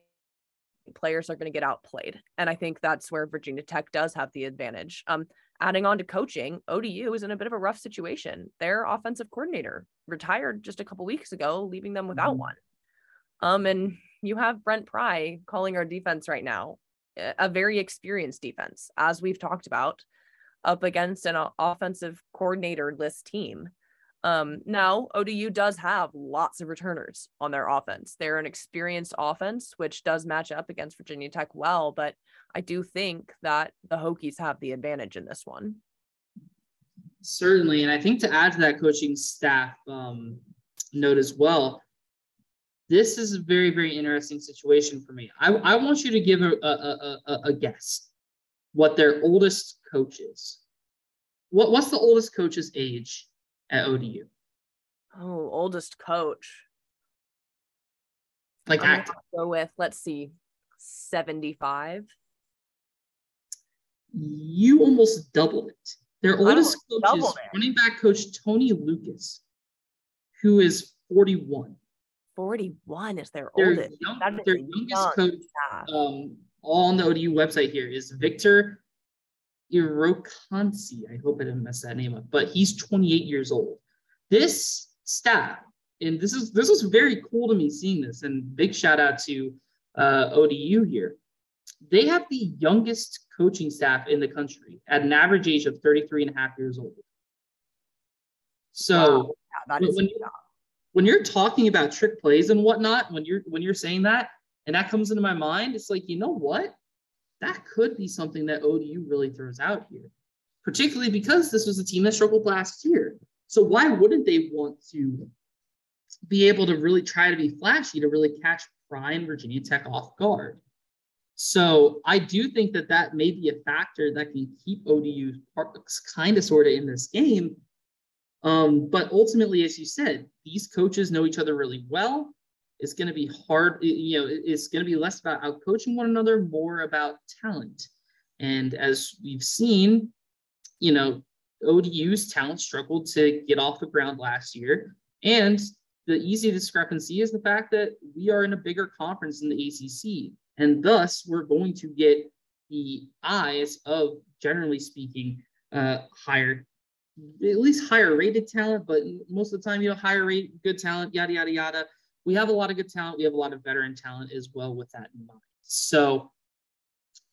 players are going to get outplayed. And I think that's where Virginia Tech does have the advantage. Um, adding on to coaching, ODU is in a bit of a rough situation. Their offensive coordinator retired just a couple weeks ago, leaving them without mm-hmm. one. Um, and you have Brent Pry calling our defense right now, a very experienced defense, as we've talked about, up against an offensive coordinator list team. Um, now, ODU does have lots of returners on their offense. They're an experienced offense, which does match up against Virginia Tech well, but I do think that the Hokies have the advantage in this one. Certainly. And I think to add to that coaching staff um, note as well, this is a very, very interesting situation for me. I, I want you to give a, a, a, a guess what their oldest coach is. What, what's the oldest coach's age at ODU? Oh, oldest coach. Like I'm go with let's see, 75. You almost doubled it. Their oldest coach is running back coach Tony Lucas, who is 41. 41 is their, their oldest. Young, their youngest young coach um, all on the ODU website here is Victor Irokansi. I hope I didn't mess that name up, but he's 28 years old. This staff, and this is this was very cool to me seeing this, and big shout out to uh, ODU here. They have the youngest coaching staff in the country at an average age of 33 and a half years old. So wow. yeah, when, you, when you're talking about trick plays and whatnot, when you're when you're saying that, and that comes into my mind, it's like, you know what? That could be something that ODU really throws out here, particularly because this was a team that struggled last year. So why wouldn't they want to be able to really try to be flashy to really catch Prime Virginia Tech off guard? So I do think that that may be a factor that can keep ODU kind of sort of in this game. Um, but ultimately, as you said, these coaches know each other really well it's going to be hard you know it's going to be less about out coaching one another more about talent. And as we've seen you know odu's talent struggled to get off the ground last year. And the easy discrepancy is the fact that we are in a bigger conference in the acc and thus we're going to get the eyes of generally speaking uh, higher at least higher rated talent but most of the time you know higher rate good talent yada yada yada we have a lot of good talent. We have a lot of veteran talent as well with that in mind. So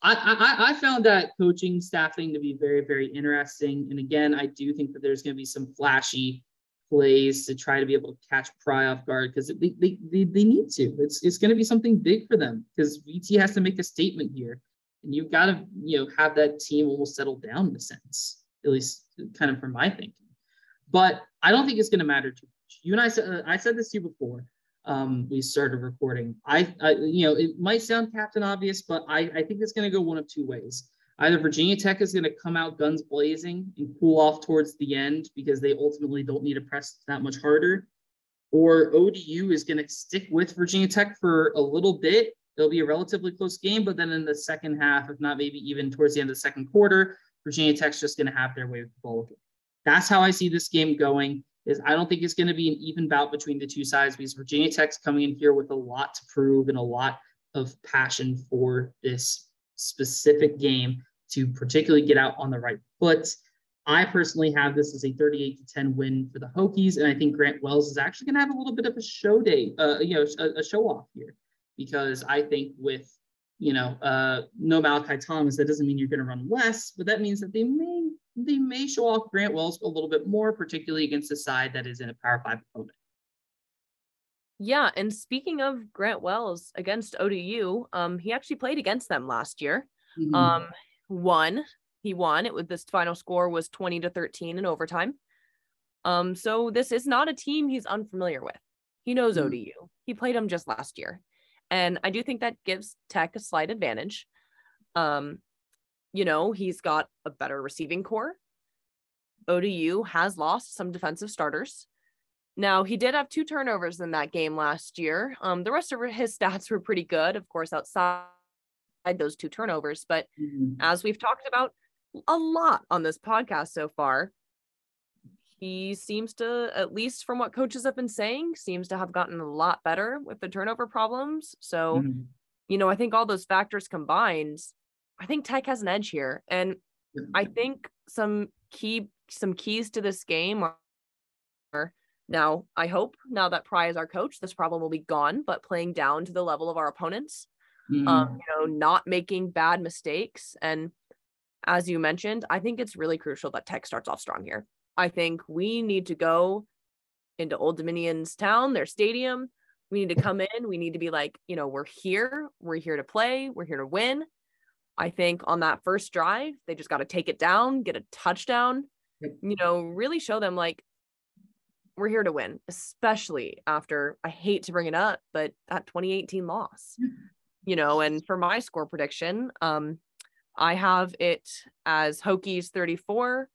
I, I, I found that coaching staffing to be very, very interesting. And again, I do think that there's going to be some flashy plays to try to be able to catch Pry off guard because they, they, they, they need to. It's, it's going to be something big for them because VT has to make a statement here. And you've got to, you know, have that team almost settle down in a sense, at least kind of from my thinking. But I don't think it's going to matter too much. You and I said, uh, I said this to you before um, we started recording. I, I, you know, it might sound captain obvious, but I, I think it's going to go one of two ways. Either Virginia Tech is going to come out guns blazing and cool off towards the end because they ultimately don't need to press that much harder, or ODU is going to stick with Virginia Tech for a little bit. It'll be a relatively close game, but then in the second half, if not maybe even towards the end of the second quarter, Virginia Tech's just going to have their way with the ball. That's how I see this game going. Is I don't think it's going to be an even bout between the two sides because Virginia Tech's coming in here with a lot to prove and a lot of passion for this specific game to particularly get out on the right foot. I personally have this as a 38 to 10 win for the Hokies, and I think Grant Wells is actually going to have a little bit of a show day, uh, you know, a, a, show off here, because I think with you know uh, no Malachi Thomas, that doesn't mean you're going to run less, but that means that they may they may show off Grant Wells a little bit more, particularly against a side that is in a Power Five opponent. Yeah, and speaking of Grant Wells against ODU, um, he actually played against them last year. Mm-hmm. Um, won. He won. It was this final score was 20 to 13 in overtime. Um, so this is not a team he's unfamiliar with. He knows mm-hmm. ODU. He played them just last year. And I do think that gives Tech a slight advantage. Um, you know, he's got a better receiving core. ODU has lost some defensive starters. Now, he did have two turnovers in that game last year. Um, the rest of his stats were pretty good, of course, outside those two turnovers. But mm-hmm. as we've talked about a lot on this podcast so far, he seems to, at least from what coaches have been saying, seems to have gotten a lot better with the turnover problems. So, mm-hmm. you know, I think all those factors combined, I think Tech has an edge here. And I think some key some keys to this game are now, I hope now that Pry is our coach, this problem will be gone, but playing down to the level of our opponents mm. um, you know, not making bad mistakes. And as you mentioned, I think it's really crucial that Tech starts off strong here. I think we need to go into Old Dominion's town, their stadium. We need to come in. We need to be like, you know, we're here. We're here to play. We're here to win. I think on that first drive, they just got to take it down, get a touchdown, you know, really show them like we're here to win, especially after I hate to bring it up, but that 2018 loss you know, and for my score prediction, um, I have it as Hokies 34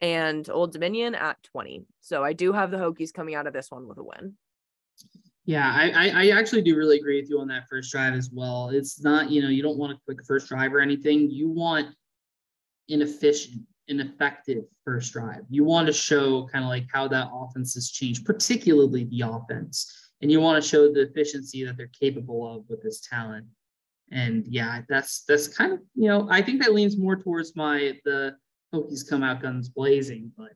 and Old Dominion at 20. So I do have the Hokies coming out of this one with a win. Yeah, I, I actually do really agree with you on that first drive as well. It's not, you know, you don't want a quick first drive or anything. You want an efficient and effective first drive. You want to show kind of like how that offense has changed, particularly the offense and you want to show the efficiency that they're capable of with this talent. And yeah, that's that's kind of you know I think that leans more towards my the Hokies come out guns blazing, but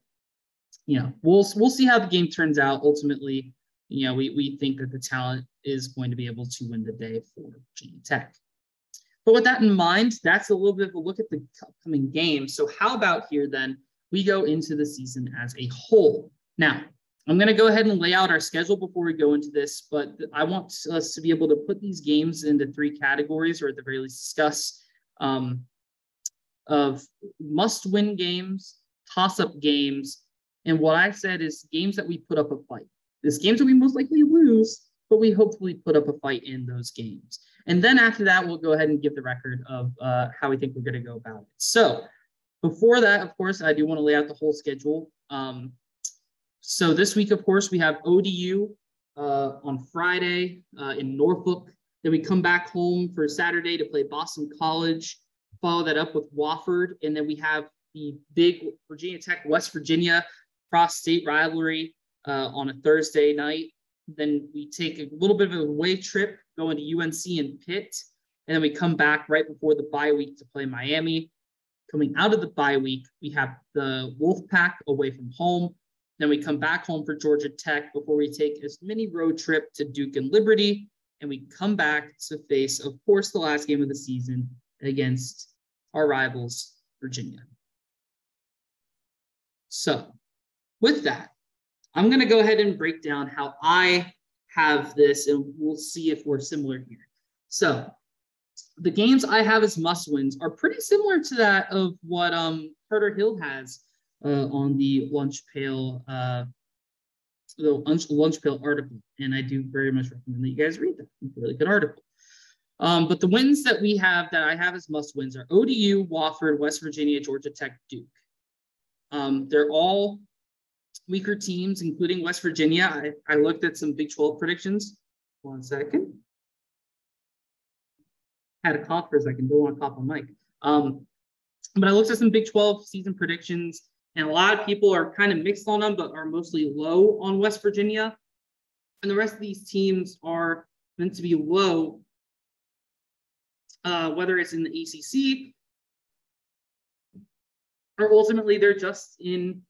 you know we'll we'll see how the game turns out. Ultimately, you know we we think that the talent is going to be able to win the day for Virginia Tech. But with that in mind, that's a little bit of a look at the upcoming game. So how about here then we go into the season as a whole. Now, I'm going to go ahead and lay out our schedule before we go into this, but I want us to be able to put these games into three categories, or at the very least discuss um, of must-win games, toss-up games, and what I said is games that we put up a fight. This games that we most likely lose, but we hopefully put up a fight in those games. And then after that, we'll go ahead and give the record of uh, how we think we're going to go about it. So before that, of course, I do want to lay out the whole schedule. Um, so this week, of course, we have ODU uh, on Friday uh, in Norfolk. Then we come back home for Saturday to play Boston College. Follow that up with Wofford, and then we have the big Virginia Tech West Virginia cross state rivalry uh, on a Thursday night. Then we take a little bit of a away trip going to UNC and Pitt, and then we come back right before the bye week to play Miami. Coming out of the bye week, we have the Wolfpack away from home. Then we come back home for Georgia Tech before we take a mini road trip to Duke and Liberty. And we come back to face, of course, the last game of the season against our rivals, Virginia. So, with that, I'm going to go ahead and break down how I have this, and we'll see if we're similar here. So, the games I have as must wins are pretty similar to that of what um, Carter Hill has uh, on the lunch pail uh, the lunch, lunch pail article, and I do very much recommend that you guys read that. It's a really good article. Um, but the wins that we have that I have as must wins are ODU, Wofford, West Virginia, Georgia Tech, Duke. Um, they're all weaker teams, including West Virginia. I, I looked at some Big 12 predictions. One second. Had a cough for a second. Don't want to cough on mic. Um, but I looked at some Big 12 season predictions, and a lot of people are kind of mixed on them, but are mostly low on West Virginia. And the rest of these teams are meant to be low, uh, whether it's in the ACC or ultimately they're just in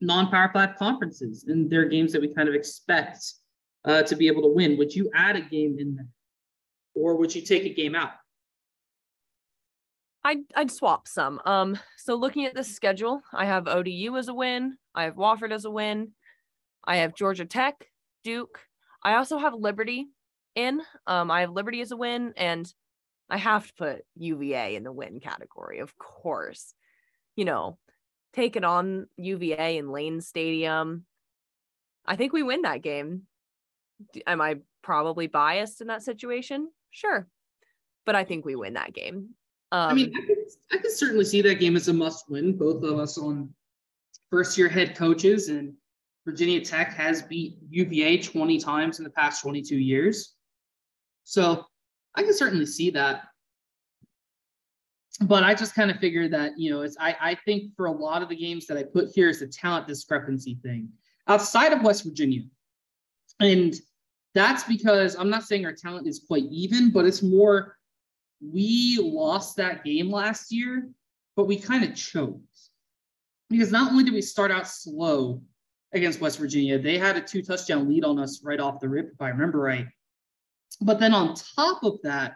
non-power five conferences and they're games that we kind of expect uh, to be able to win. Would you add a game in there, or would you take a game out? I'd, I'd swap some. Um, so looking at this schedule, I have ODU as a win. I have Wofford as a win. I have Georgia Tech, Duke. I also have Liberty in. Um, I have Liberty as a win, and I have to put UVA in the win category, of course. You know, taking on UVA in Lane Stadium. I think we win that game. Am I probably biased in that situation? Sure. But I think we win that game. Um, I mean, I could certainly see that game as a must win. Both of us on first year head coaches, and Virginia Tech has beat UVA 20 times in the past 22 years. So I can certainly see that. But I just kind of figured that, you know, it's I, I think for a lot of the games that I put here is the talent discrepancy thing outside of West Virginia. And that's because I'm not saying our talent is quite even, but it's more we lost that game last year, but we kind of choked. Because not only did we start out slow against West Virginia, they had a two touchdown lead on us right off the rip, if I remember right. But then on top of that,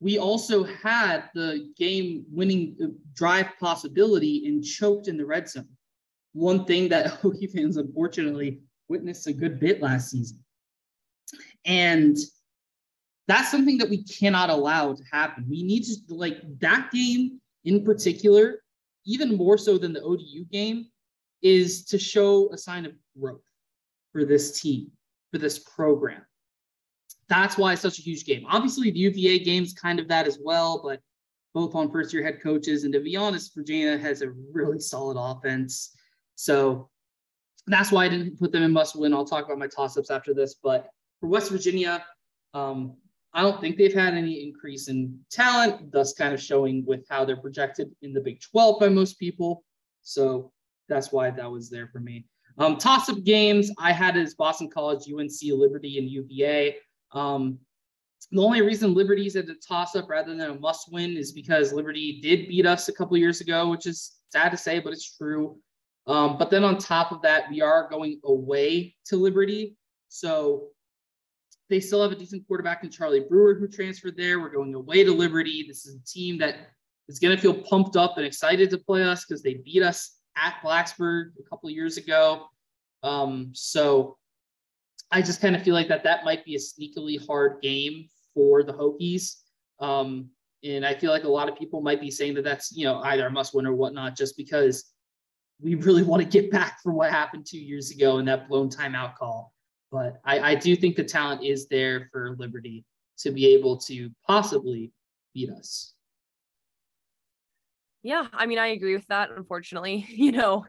we also had the game winning uh, drive possibility and choked in the red zone. One thing that Hokie fans unfortunately witnessed a good bit last season. And that's something that we cannot allow to happen. We need to like that game in particular, even more so than the ODU game, is to show a sign of growth for this team, for this program. That's why it's such a huge game. Obviously, the UVA game's kind of that as well, but both on first year head coaches. And to be honest, Virginia has a really solid offense. So that's why I didn't put them in must win. I'll talk about my toss ups after this. But for West Virginia, um, I don't think they've had any increase in talent, thus kind of showing with how they're projected in the Big 12 by most people. So that's why that was there for me. Um, toss up games, I had as Boston College, UNC, Liberty, and UVA. Um, the only reason Liberty's at a toss up rather than a must win is because Liberty did beat us a couple years ago, which is sad to say, but it's true. Um, but then on top of that, we are going away to Liberty. So they still have a decent quarterback in Charlie Brewer who transferred there. We're going away to Liberty. This is a team that is going to feel pumped up and excited to play us because they beat us at Blacksburg a couple years ago. Um, so I just kind of feel like that that might be a sneakily hard game for the Hokies. Um, and I feel like a lot of people might be saying that that's you know either a must win or whatnot, just because we really want to get back from what happened two years ago in that blown timeout call. But I, I do think the talent is there for Liberty to be able to possibly beat us. Yeah, I mean, I agree with that. Unfortunately, you know,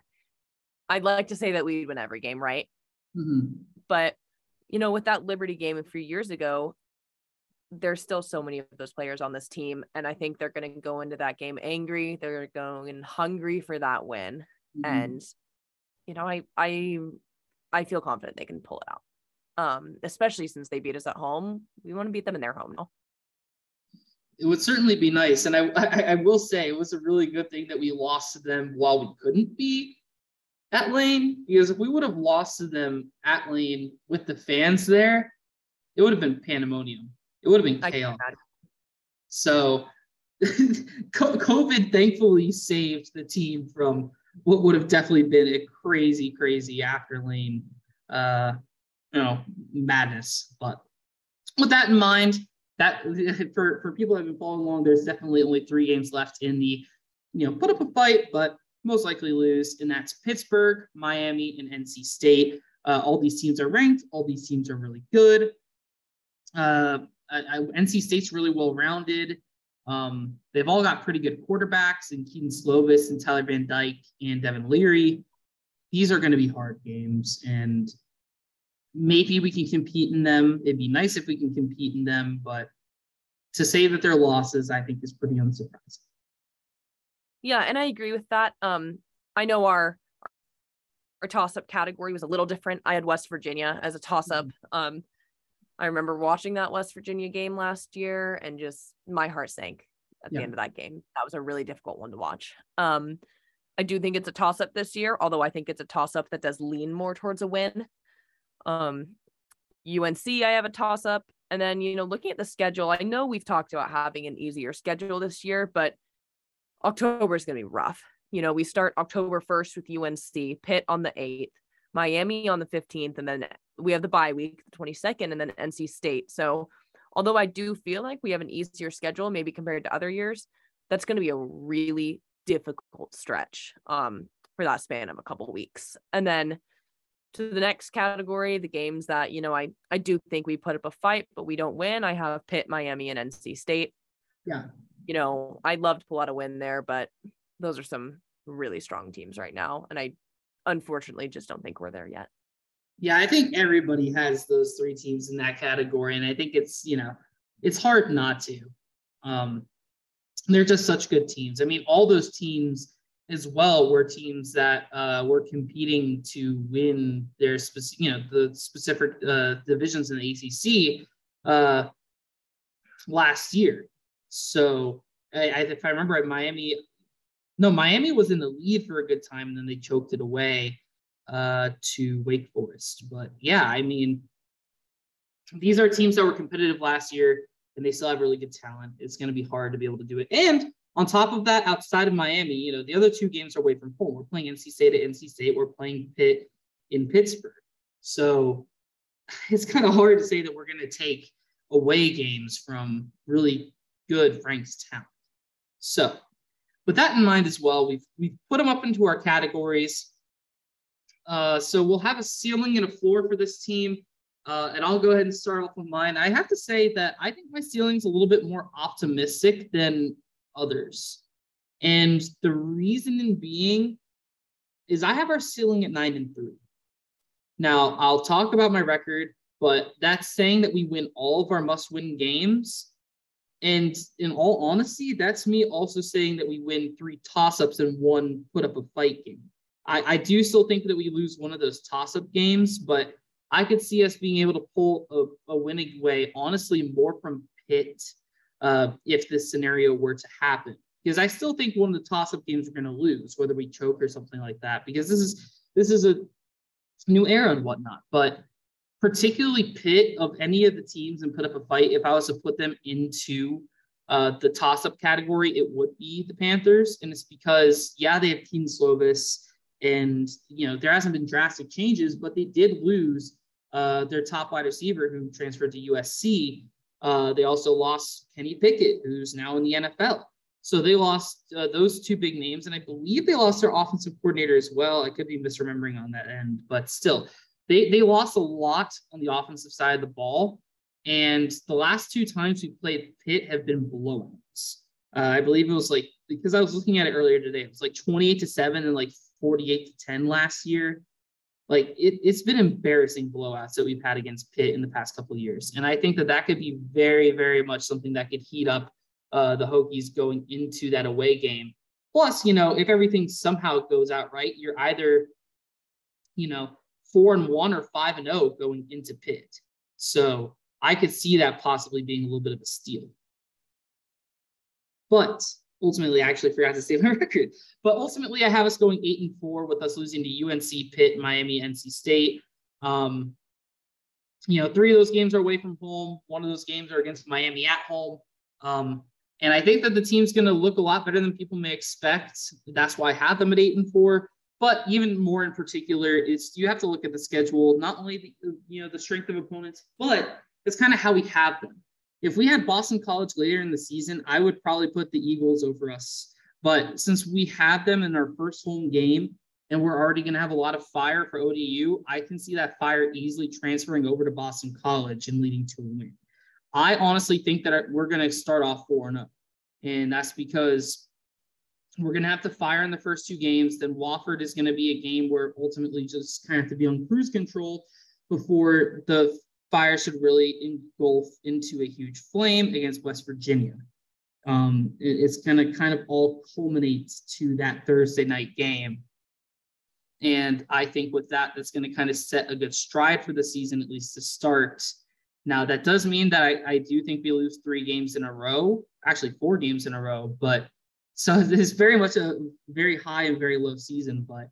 I'd like to say that we'd win every game, right? Mm-hmm. But you know, with that Liberty game a few years ago, there's still so many of those players on this team. And I think they're going to go into that game angry. They're going hungry for that win. Mm-hmm. And, you know, I, I, I feel confident they can pull it out. Um, especially since they beat us at home. We want to beat them in their home now. It would certainly be nice. And I, I, I will say it was a really good thing that we lost to them while we couldn't be at Lane because if we would have lost to them at Lane with the fans there, it would have been pandemonium. It would have been chaos. So COVID thankfully saved the team from what would have definitely been a crazy, crazy after lane, uh, you know, madness. But with that in mind, that for, for people that have been following along, there's definitely only three games left in the, you know, put up a fight, but most likely lose, and that's Pittsburgh, Miami, and NC State. Uh, all these teams are ranked. All these teams are really good. Uh, I, I, NC State's really well rounded. Um, they've all got pretty good quarterbacks and Kedon Slovis and Tyler Van Dyke and Devin Leary. These are going to be hard games, and maybe we can compete in them. It'd be nice if we can compete in them, but to say that they're losses, I think is pretty unsurprising. Yeah, and I agree with that. Um, I know our our toss up category was a little different. I had West Virginia as a toss up. Mm-hmm. Um, I remember watching that West Virginia game last year and just my heart sank at yeah. the end of that game. That was a really difficult one to watch. Um, I do think it's a toss up this year, although I think it's a toss up that does lean more towards a win. Um, UNC, I have a toss up. And then, you know, looking at the schedule, I know we've talked about having an easier schedule this year, but October is going to be rough. You know, we start October 1st with UNC, Pitt on the 8th, Miami on the 15th, and then we have the bye week, the 22nd, and then NC State. So, although I do feel like we have an easier schedule, maybe compared to other years, that's going to be a really difficult stretch um, for that span of a couple of weeks. And then to the next category, the games that, you know, I, I do think we put up a fight, but we don't win. I have Pitt, Miami, and NC State. Yeah. You know, I'd love to pull out a win there, but those are some really strong teams right now. And I unfortunately just don't think we're there yet. Yeah, I think everybody has those three teams in that category. And I think it's, you know, it's hard not to. Um, they're just such good teams. I mean, all those teams as well were teams that uh, were competing to win their specific, you know, the specific uh, divisions in the ACC uh, last year. So I, if I remember right, Miami, no, Miami was in the lead for a good time, and then they choked it away uh, to Wake Forest. But yeah, I mean, these are teams that were competitive last year, and they still have really good talent. It's going to be hard to be able to do it, and on top of that, outside of Miami, you know, the other two games are away from home. We're playing NC State at NC State. We're playing Pitt in Pittsburgh. So it's kind of hard to say that we're going to take away games from really good Frank's talent. So with that in mind as well, we've we've put them up into our categories. Uh, so we'll have a ceiling and a floor for this team. Uh, and I'll go ahead and start off with mine. I have to say that I think my ceiling is a little bit more optimistic than others. And the reason being is I have our ceiling at nine and three. Now, I'll talk about my record, but that's saying that we win all of our must win games. And in all honesty, that's me also saying that we win three toss ups and one put up a fight game. I, I do still think that we lose one of those toss up games, but I could see us being able to pull a, a winning way, honestly, more from Pitt uh, if this scenario were to happen. Because I still think one of the toss-up games we're going to lose, whether we choke or something like that, because this is this is a new era and whatnot. But particularly Pitt of any of the teams and put up a fight, if I was to put them into uh, the toss-up category, it would be the Panthers, and it's because yeah, they have Kedon Slovis, and you know there hasn't been drastic changes, but they did lose uh, their top wide receiver who transferred to USC uh, they also lost Kenny Pickett, who's now in the NFL. So they lost uh, those two big names, and I believe they lost their offensive coordinator as well. I could be misremembering on that end, but still, they they lost a lot on the offensive side of the ball. And the last two times we played Pitt have been blowouts. Uh, I believe it was like because I was looking at it earlier today. It was like 28 to seven and like 48 to 10 last year like it, it's been embarrassing blowouts that we've had against Pitt in the past couple of years. And I think that that could be very, very much something that could heat up uh, the Hokies going into that away game. Plus, you know, if everything somehow goes out right, you're either, you know, four and one or five and zero oh going into Pitt. So I could see that possibly being a little bit of a steal. But ultimately I actually forgot to save my record. But ultimately, I have us going eight and four with us losing to UNC, Pitt, Miami, NC State. Um, you know, three of those games are away from home. One of those games are against Miami at home. Um, and I think that the team's going to look a lot better than people may expect. That's why I have them at eight and four. But even more in particular, is you have to look at the schedule, not only the uh, you know the strength of opponents, but it's kind of how we have them if we had Boston College later in the season, I would probably put the Eagles over us. But since we have them in our first home game and we're already going to have a lot of fire for ODU, I can see that fire easily transferring over to Boston College and leading to a win. I honestly think that we're going to start off 4 0. And that's because we're going to have to fire in the first two games. Then Wofford is going to be a game where ultimately just kind of have to be on cruise control before the fire should really engulf into a huge flame against West Virginia. Um, it, it's going to kind of all culminate to that Thursday night game. And I think with that, that's going to kind of set a good stride for the season, at least to start. Now, that does mean that I, I do think we lose three games in a row, actually, four games in a row. But so it's very much a very high and very low season. But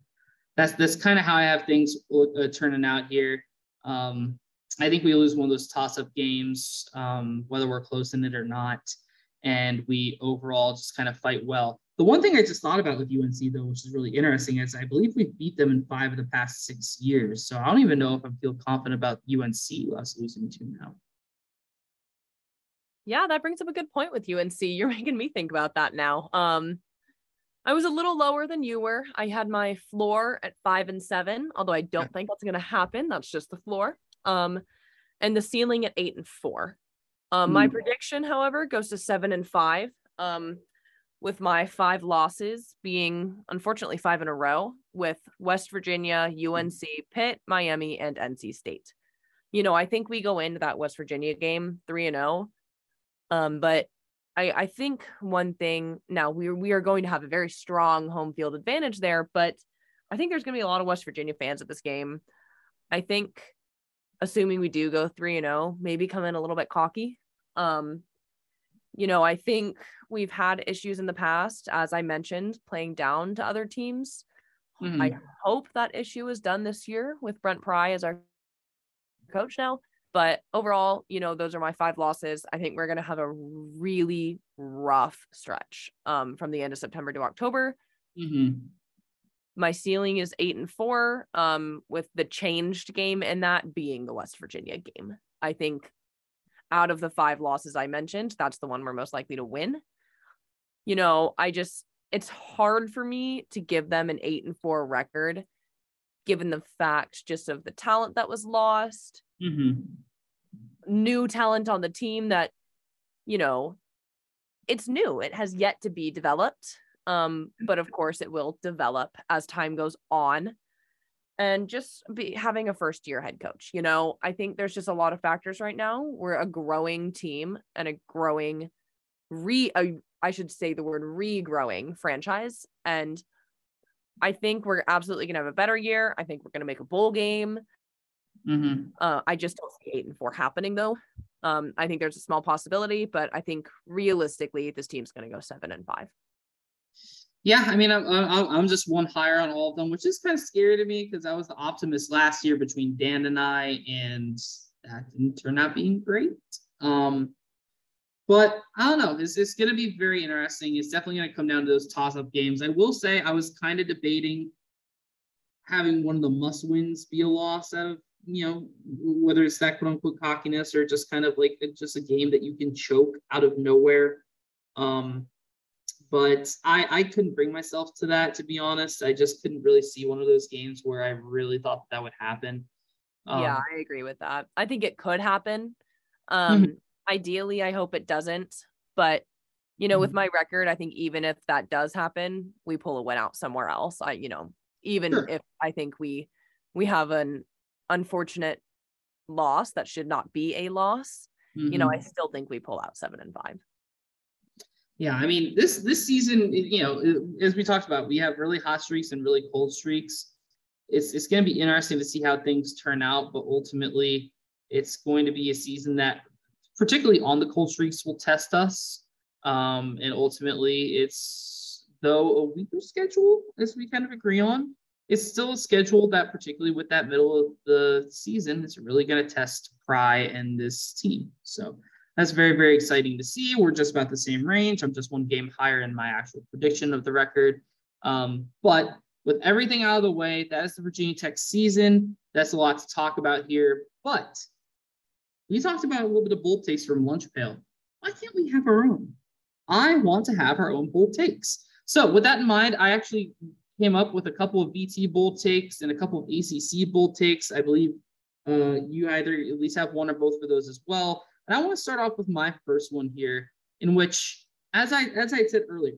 that's that's kind of how I have things uh, turning out here. Um, I think we lose one of those toss-up games, um, whether we're close in it or not, and we overall just kind of fight well. The one thing I just thought about with UNC though, which is really interesting, is I believe we've beat them in five of the past six years. So I don't even know if I feel confident about UNC us losing to now. Yeah, that brings up a good point with UNC. You're making me think about that now. Um, I was a little lower than you were. I had my floor at five and seven, although I don't think that's going to happen. That's just the floor. Um, and the ceiling at eight and four. Um, my hmm. prediction, however, goes to seven and five. Um, with my five losses being unfortunately five in a row with West Virginia, UNC, Pitt, Miami, and NC State. You know, I think we go into that West Virginia game three and zero. Um, but I, I think one thing now we we are going to have a very strong home field advantage there, but I think there's going to be a lot of West Virginia fans at this game. I think, assuming we do go three and zero, oh, maybe come in a little bit cocky. Um, you know, I think we've had issues in the past, as I mentioned, playing down to other teams. Mm-hmm. I hope that issue is done this year with Brent Pry as our coach now. But overall, you know, those are my five losses. I think we're going to have a really rough stretch um, from the end of September to October. Mm-hmm. My ceiling is eight and four, um, with the changed game in that being the West Virginia game. I think out of the five losses I mentioned, that's the one we're most likely to win. You know, I just, it's hard for me to give them an eight and four record given the fact just of the talent that was lost mm-hmm. new talent on the team that you know it's new it has yet to be developed um but of course it will develop as time goes on and just be having a first year head coach you know i think there's just a lot of factors right now we're a growing team and a growing re a, I should say the word regrowing franchise and I think we're absolutely going to have a better year. I think we're going to make a bowl game. Mm-hmm. Uh, I just don't see eight and four happening though. Um, I think there's a small possibility, but I think realistically, this team's going to go seven and five. Yeah, I mean, I'm, I'm, I'm just one higher on all of them, which is kind of scary to me because I was the optimist last year between Dan and I, and that didn't turn out being great. Um, but I don't know. It's, it's going to be very interesting. It's definitely going to come down to those toss up games. I will say I was kind of debating having one of the must wins be a loss out of you know, whether it's that quote unquote cockiness or just kind of like just a game that you can choke out of nowhere. Um, but I, I couldn't bring myself to that, to be honest. I just couldn't really see one of those games where I really thought that, that would happen. Um, yeah, I agree with that. I think it could happen. Um, mm-hmm. Ideally, I hope it doesn't. But, you know, mm-hmm. with my record, I think even if that does happen, we pull a win out somewhere else. I, you know, even sure. if I think we we have an unfortunate loss that should not be a loss, mm-hmm. you know, I mm-hmm. still think we pull out seven and five. Yeah, I mean this this season, you know, as we talked about, we have really hot streaks and really cold streaks. It's it's going to be interesting to see how things turn out, but ultimately, it's going to be a season that, particularly on the cold streaks, will test us. Um, and ultimately, it's though a weaker schedule, as we kind of agree on it's still a schedule that, particularly with that middle of the season, it's really going to test Pry and this team. So that's very, very exciting to see. We're just about the same range. I'm just one game higher in my actual prediction of the record. Um, but with everything out of the way, that is the Virginia Tech season. That's a lot to talk about here. But we talked about a little bit of bold takes from Lunch Pail. Why can't we have our own? I want to have our own bold takes. So with that in mind, I actually came up with a couple of VT bold takes and a couple of ACC bold takes. I believe uh, you either at least have one or both of those as well. And I want to start off with my first one here, in which, as I as I said earlier,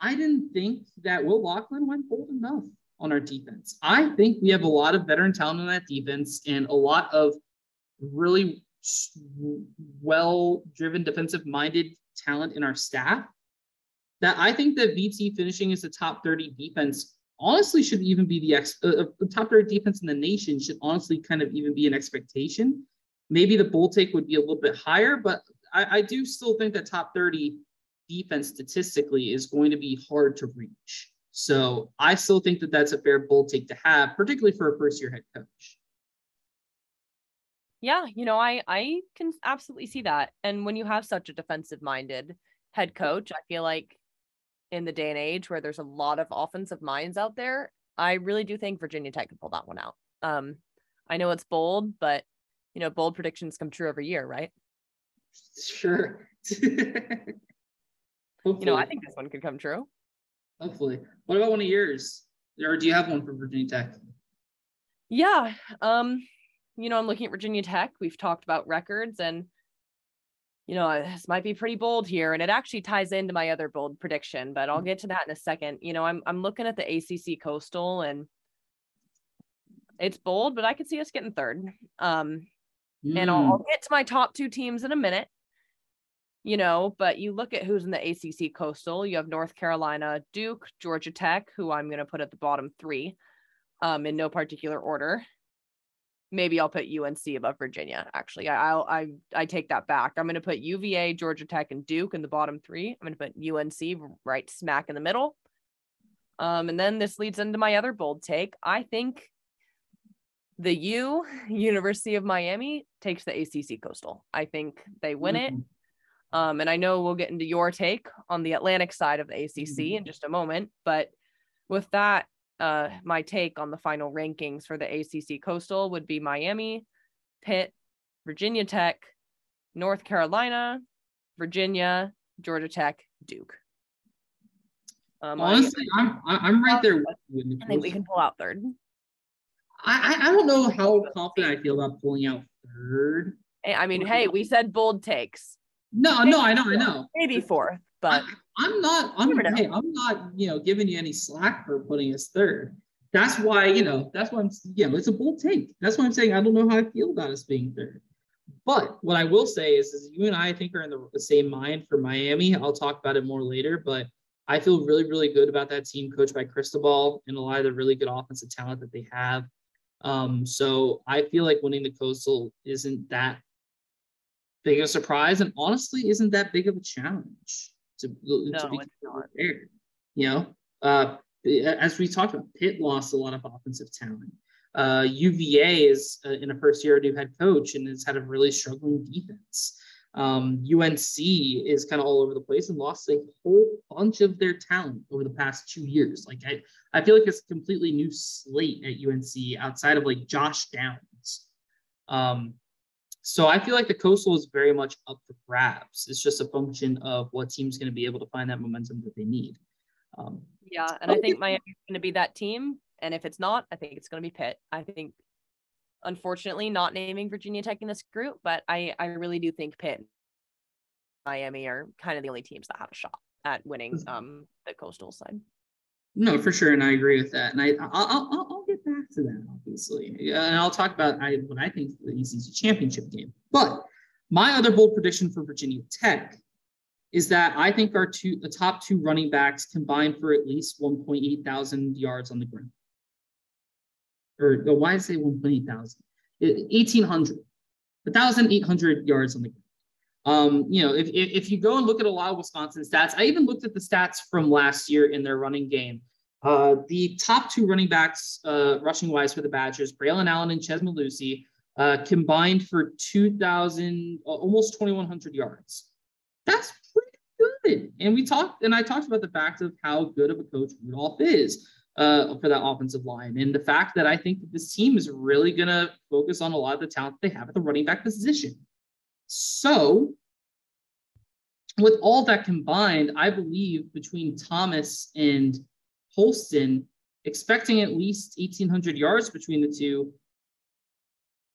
I didn't think that Will Lachlan went bold enough on our defense. I think we have a lot of veteran talent on that defense and a lot of really well driven defensive minded talent in our staff that I think that VT finishing as the top 30 defense honestly should even be the ex uh, uh top 30 defense in the nation should honestly kind of even be an expectation. Maybe the bull take would be a little bit higher, but I, I do still think that top 30 defense statistically is going to be hard to reach. So I still think that that's a fair bull take to have, particularly for a first year head coach. Yeah, you know, I I can absolutely see that. And when you have such a defensive minded head coach, I feel like in the day and age where there's a lot of offensive minds out there, I really do think Virginia Tech could pull that one out. Um, I know it's bold, but you know, bold predictions come true every year, right? Sure. you know, I think this one could come true. Hopefully. What about one of yours? Or do you have one for Virginia Tech? Yeah. Um, you know, I'm looking at Virginia Tech. We've talked about records and you know, this might be pretty bold here, and it actually ties into my other bold prediction, but I'll get to that in a second. You know, I'm I'm looking at the ACC Coastal, and it's bold, but I could see us getting third. Um, mm. and I'll, I'll mm. get to my top two teams in a minute. You know, but you look at who's in the ACC Coastal. You have North Carolina, Duke, Georgia Tech, who I'm going to put at the bottom three, um, in no particular order maybe I'll put UNC above Virginia. Actually, I'll I I take that back. I'm going to put UVA, Georgia Tech, and Duke in the bottom three. I'm going to put UNC right smack in the middle. Um, and then this leads into my other bold take. I think the U, University of Miami, takes the ACC Coastal. I think they win mm-hmm. it. Um, and I know we'll get into your take on the Atlantic side of the ACC mm-hmm. in just a moment, but with that, uh, my take on the final rankings for the ACC Coastal would be Miami, Pitt, Virginia Tech, North Carolina, Virginia, Georgia Tech, Duke. Um, Honestly, I'm I'm right there with you. I think we can pull out third. I I don't know how confident I feel about pulling out third. I mean, hey, we said bold takes. No, Maybe no, I know, I know. Maybe fourth, but I, am not. I'm hey, I'm not. You know, giving you any slack for putting us third. That's why you know. That's why I'm. Yeah, it's a bold take. That's why I'm saying I don't know how I feel about us being third. But what I will say is, is you and I, I think, are in the, the same mind for Miami. I'll talk about it more later, but I feel really, really good about that team coached by Cristobal and a lot of the really good offensive talent that they have. Um, so I feel like winning the Coastal isn't that big of a surprise, and honestly, isn't that big of a challenge to, no, to be prepared. You know, uh, as we talked about, Pitt lost a lot of offensive talent. Uh, UVA is uh, in a first year new head coach and has had a really struggling defense. Um, UNC is kind of all over the place and lost a whole bunch of their talent over the past two years. Like I, I feel like it's a completely new slate at UNC outside of like Josh Downs. Um, so I feel like the coastal is very much up for grabs. It's just a function of what team's going to be able to find that momentum that they need. Um, yeah, and I think Miami's going to be that team. And if it's not, I think it's going to be Pitt. I think, unfortunately, not naming Virginia Tech in this group, but I I really do think Pitt, Miami are kind of the only teams that have a shot at winning um the coastal side. No, for sure, and I agree with that. And I, I'll, I'll, I'll get back to that, obviously, and I'll talk about I, what I think the ACC championship game. But my other bold prediction for Virginia Tech is that I think our two, the top two running backs combined for at least 1.8 thousand yards on the ground. Or why say 1.8 thousand? 1,800, 1,800 yards on the ground. Um, you know, if, if, you go and look at a lot of Wisconsin stats, I even looked at the stats from last year in their running game. Uh, the top two running backs, uh, rushing wise for the Badgers, Braylon Allen and Chez Mellusi, uh, combined for 2,000, uh, almost 2,100 yards. That's pretty good. And we talked, and I talked about the fact of how good of a coach Rudolph is uh, for that offensive line, and the fact that I think that this team is really going to focus on a lot of the talent they have at the running back position. So, with all that combined, I believe between Thomas and Holston, expecting at least 1,800 yards between the two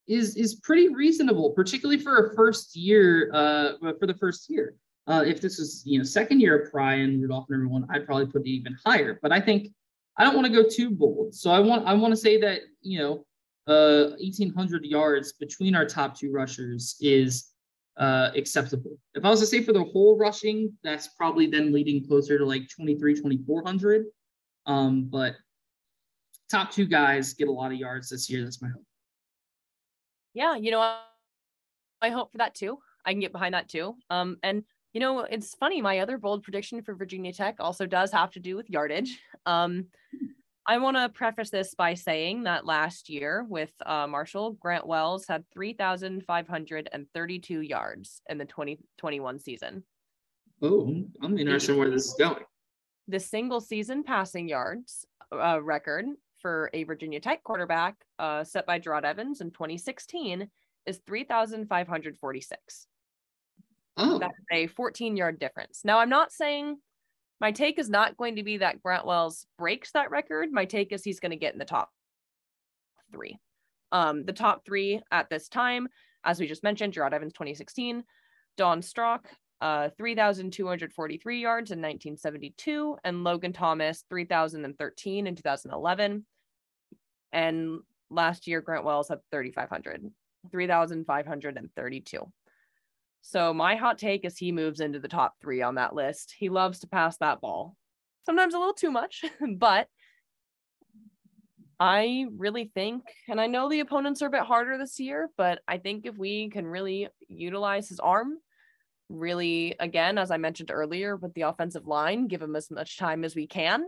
is is pretty reasonable, particularly for a first year. Uh, for the first year, uh, if this was you know second year of Pry and Rudolph and everyone, I'd probably put it even higher. But I think I don't want to go too bold, so I want I want to say that you know uh, 1,800 yards between our top two rushers is uh, acceptable. If I was to say for the whole rushing, that's probably then leading closer to like 23, 2,400. Um, but top two guys get a lot of yards this year. That's my hope. Yeah, you know, I hope for that too. I can get behind that too. Um, and you know, it's funny. My other bold prediction for Virginia Tech also does have to do with yardage. Um, I want to preface this by saying that last year with uh, Marshall, Grant Wells had 3,532 yards in the 2021 season. Oh, I'm interested in where this is going. The single season passing yards uh, record for a Virginia Tech quarterback uh, set by Jerod Evans in 2016 is 3,546. Oh. That's a 14 yard difference. Now, I'm not saying my take is not going to be that Grant Wells breaks that record. My take is he's going to get in the top three. Um, the top three at this time, as we just mentioned, Jerod Evans 2016, Don Strock, uh, 3,243 yards in 1972, and Logan Thomas, 3,013 in 2011. And last year, Grant Wells had 3,500, 3,532. So my hot take is he moves into the top three on that list. He loves to pass that ball, sometimes a little too much, but I really think, and I know the opponents are a bit harder this year, but I think if we can really utilize his arm, really, again, as I mentioned earlier, with the offensive line, give him as much time as we can.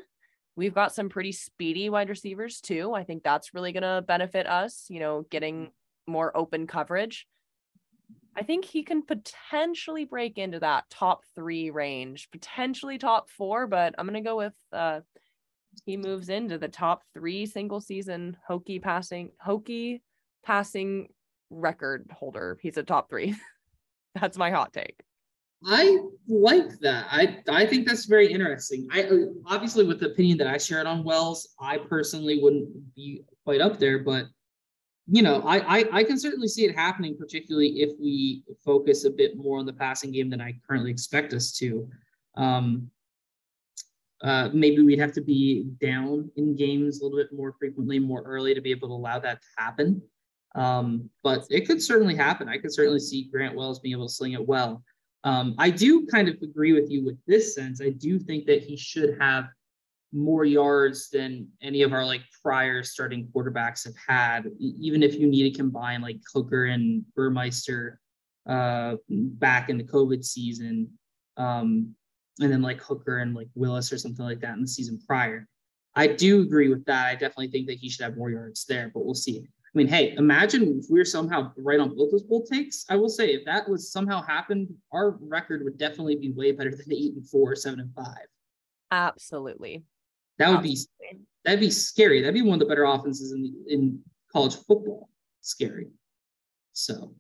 We've got some pretty speedy wide receivers too. I think that's really going to benefit us, you know, getting more open coverage. I think he can potentially break into that top three range, potentially top four, but I'm going to go with uh, he moves into the top three single season Hokie passing, Hokie passing record holder. He's a top three. that's my hot take. I like that. I I think that's very interesting. I uh, obviously with the opinion that I shared on Wells, I personally wouldn't be quite up there, but you know, I, I, I can certainly see it happening, particularly if we focus a bit more on the passing game than I currently expect us to. Um, uh, maybe we'd have to be down in games a little bit more frequently, more early to be able to allow that to happen. Um, but it could certainly happen. I could certainly see Grant Wells being able to sling it well. Um, I do kind of agree with you with this sense. I do think that he should have more yards than any of our like prior starting quarterbacks have had. Even if you need to combine like Hooker and Burmester uh, back in the COVID season, um, and then like Hooker and like Willis or something like that in the season prior. I do agree with that. I definitely think that he should have more yards there, but we'll see. I mean, hey, imagine if we were somehow right on both those bold takes. I will say, if that was somehow happened, our record would definitely be way better than eight and four, seven and five. Absolutely. That would be that'd be scary. That'd be one of the better offenses in in college football. Scary. So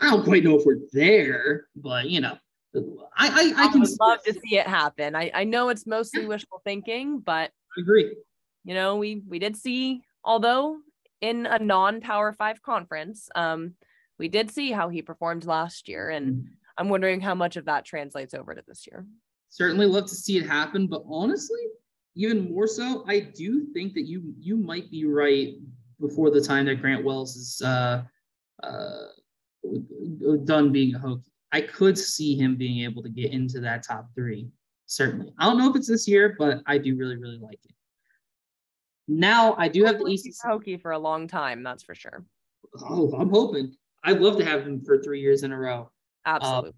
I don't quite know if we're there, but you know, I I, I can love to see it happen. I I know it's mostly wishful thinking, but I agree. You know, we we did see, although in a non-power five conference, um, we did see how he performed last year, and mm-hmm. I'm wondering how much of that translates over to this year. Certainly love to see it happen, but honestly, even more so, I do think that you you might be right before the time that Grant Wells is uh, uh, done being a Hokie. I could see him being able to get into that top three. Certainly, I don't know if it's this year, but I do really really like it. Now I do have the ECC Hokie for a long time. That's for sure. Oh, I'm hoping. I'd love to have him for three years in a row. Absolutely.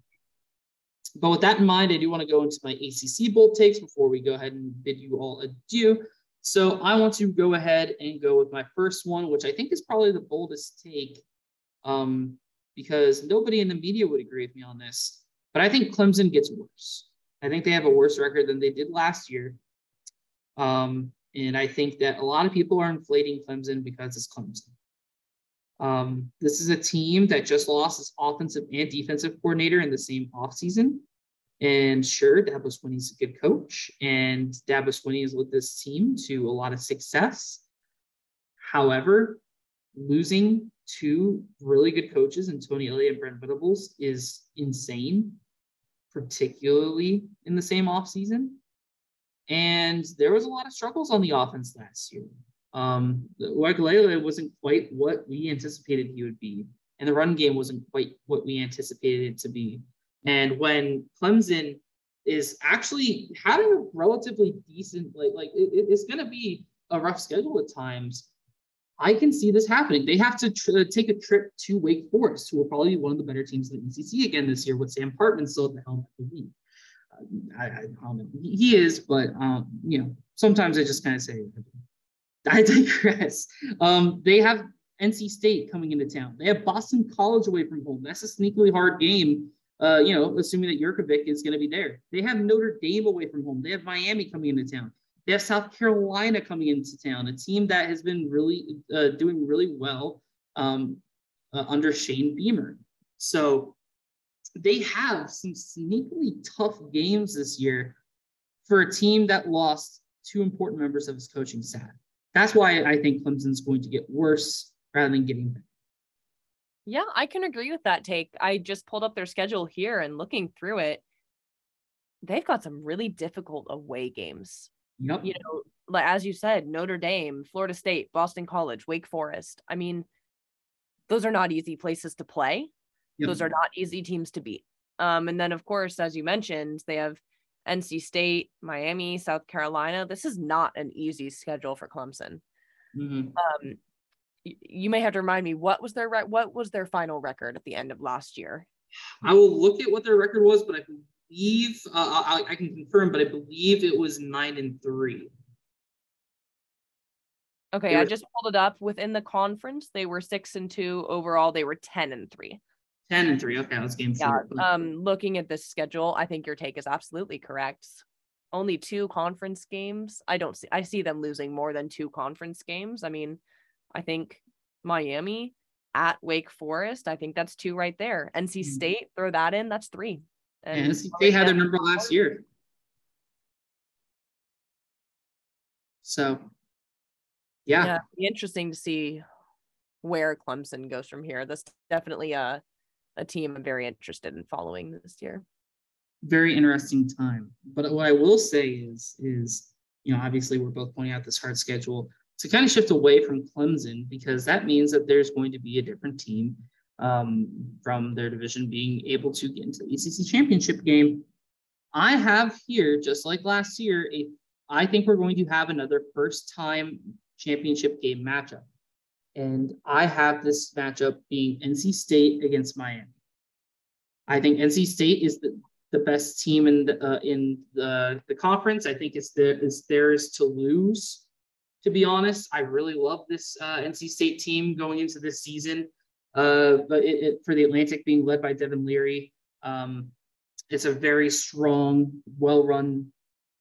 But with that in mind, I do want to go into my ACC bold takes before we go ahead and bid you all adieu. So I want to go ahead and go with my first one, which I think is probably the boldest take, um, because nobody in the media would agree with me on this. But I think Clemson gets worse. I think they have a worse record than they did last year. Um, and I think that a lot of people are inflating Clemson because it's Clemson. Um, this is a team that just lost its offensive and defensive coordinator in the same offseason. And sure, Dabo Swinney's a good coach, and Dabo Swinney has led this team to a lot of success. However, losing two really good coaches in Tony Elliott and Brent Venables is insane, particularly in the same offseason. And there was a lot of struggles on the offense last year. Um, Uiagalelei wasn't quite what we anticipated he would be, and the run game wasn't quite what we anticipated it to be. And when Clemson is actually having a relatively decent, like, like it, it's going to be a rough schedule at times. I can see this happening. They have to tr- uh, take a trip to Wake Forest, who will probably be one of the better teams in the ACC again this year, with Sam Hartman still at the helm of the league. I, I. He is, but um, you know, sometimes I just kind of say, I digress. Um, they have NC State coming into town. They have Boston College away from home. That's a sneakily hard game. Uh, you know, assuming that Jurkovec is going to be there. They have Notre Dame away from home. They have Miami coming into town. They have South Carolina coming into town, a team that has been really uh, doing really well um, uh, under Shane Beamer. So they have some sneakily tough games this year for a team that lost two important members of his coaching staff. That's why I think Clemson's going to get worse rather than getting better. Yeah, I can agree with that take. I just pulled up their schedule here and looking through it, they've got some really difficult away games. Yep. You know, like as you said, Notre Dame, Florida State, Boston College, Wake Forest. I mean, those are not easy places to play. Yep. Those are not easy teams to beat. Um, and then of course, as you mentioned, they have NC State, Miami, South Carolina. This is not an easy schedule for Clemson. Mm-hmm. Um, you may have to remind me what was their re- what was their final record at the end of last year. I will look at what their record was, but I believe uh, I, I, can confirm, but I believe it was nine and three. Okay, I just pulled it up. Within the conference, they were six and two overall. They were ten and three. Ten and three. Okay, let's game yeah, Um, looking at the schedule, I think your take is absolutely correct. Only two conference games. I don't see. I see them losing more than two conference games. I mean, I think Miami at Wake Forest. I think that's two right there. NC mm-hmm. State, throw that in. That's three. And NC State had their number last year. So, yeah. yeah, interesting to see where Clemson goes from here. That's definitely a a team I'm very interested in following this year. Very interesting time. But what I will say is, is you know, obviously we're both pointing out this hard schedule to kind of shift away from Clemson because that means that there's going to be a different team um, from their division being able to get into the ACC championship game. I have here, just like last year, a I think we're going to have another first time championship game matchup. And I have this matchup being NC State against Miami. I think NC State is the, the best team in the uh, in the, the conference. I think it's, the, it's theirs to lose to be honest. I really love this uh, NC State team going into this season. Uh, but it, it, for the Atlantic being led by Devin Leary, um, it's a very strong, well-run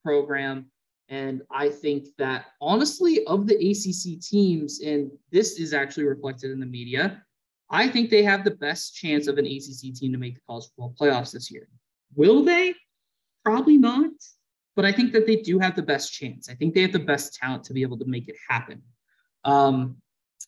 program. And I think that honestly, of the ACC teams, and this is actually reflected in the media, I think they have the best chance of an ACC team to make the college football playoffs this year. Will they? Probably not but I think that they do have the best chance. I think they have the best talent to be able to make it happen. Um,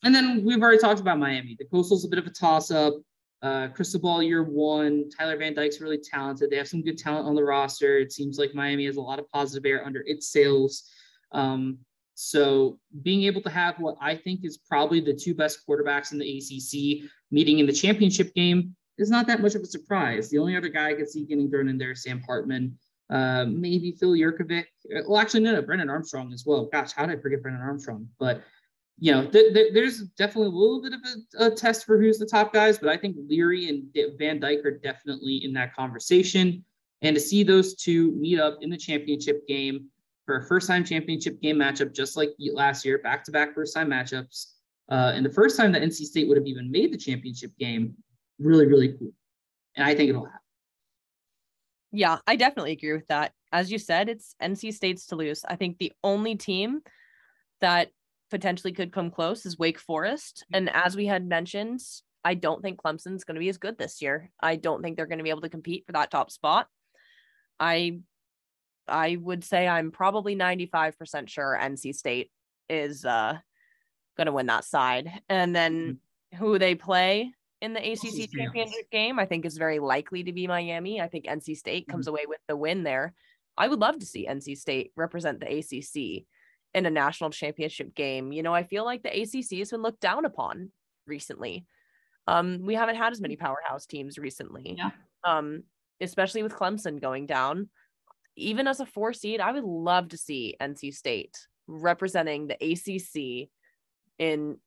and then we've already talked about Miami. The Coastal's a bit of a toss up. Uh, Cristobal year one. Tyler Van Dyke's really talented. They have some good talent on the roster. It seems like Miami has a lot of positive air under its sails. Um, so being able to have what I think is probably the two best quarterbacks in the ACC meeting in the championship game is not that much of a surprise. The only other guy I could see getting thrown in there is Sam Hartman. Uh, maybe Phil Jurkovec. Well, actually, no, no, Brennan Armstrong as well. Gosh, how did I forget Brennan Armstrong? But you know, th- th- there's definitely a little bit of a, a, test for who's the top guys, but I think Leary and Van Dyke are definitely in that conversation. And to see those two meet up in the championship game for a first time championship game matchup, just like last year, back to back first time matchups, uh, and the first time that NC State would have even made the championship game, really, really cool. And I think it'll happen. Yeah, I definitely agree with that. As you said, it's NC State's to lose. I think the only team that potentially could come close is Wake Forest. And as we had mentioned, I don't think Clemson's going to be as good this year. I don't think they're going to be able to compete for that top spot. I I would say I'm probably 95% sure NC State is uh going to win that side. And then mm-hmm. who they play in the ACC championship game, I think is very likely to be Miami. I think NC State comes mm-hmm. away with the win there. I would love to see NC State represent the ACC in a national championship game. You know, I feel like the ACC has been looked down upon recently. Um, we haven't had as many powerhouse teams recently. Yeah. Um, especially with Clemson going down. Even as a four seed, I would love to see NC State representing the ACC in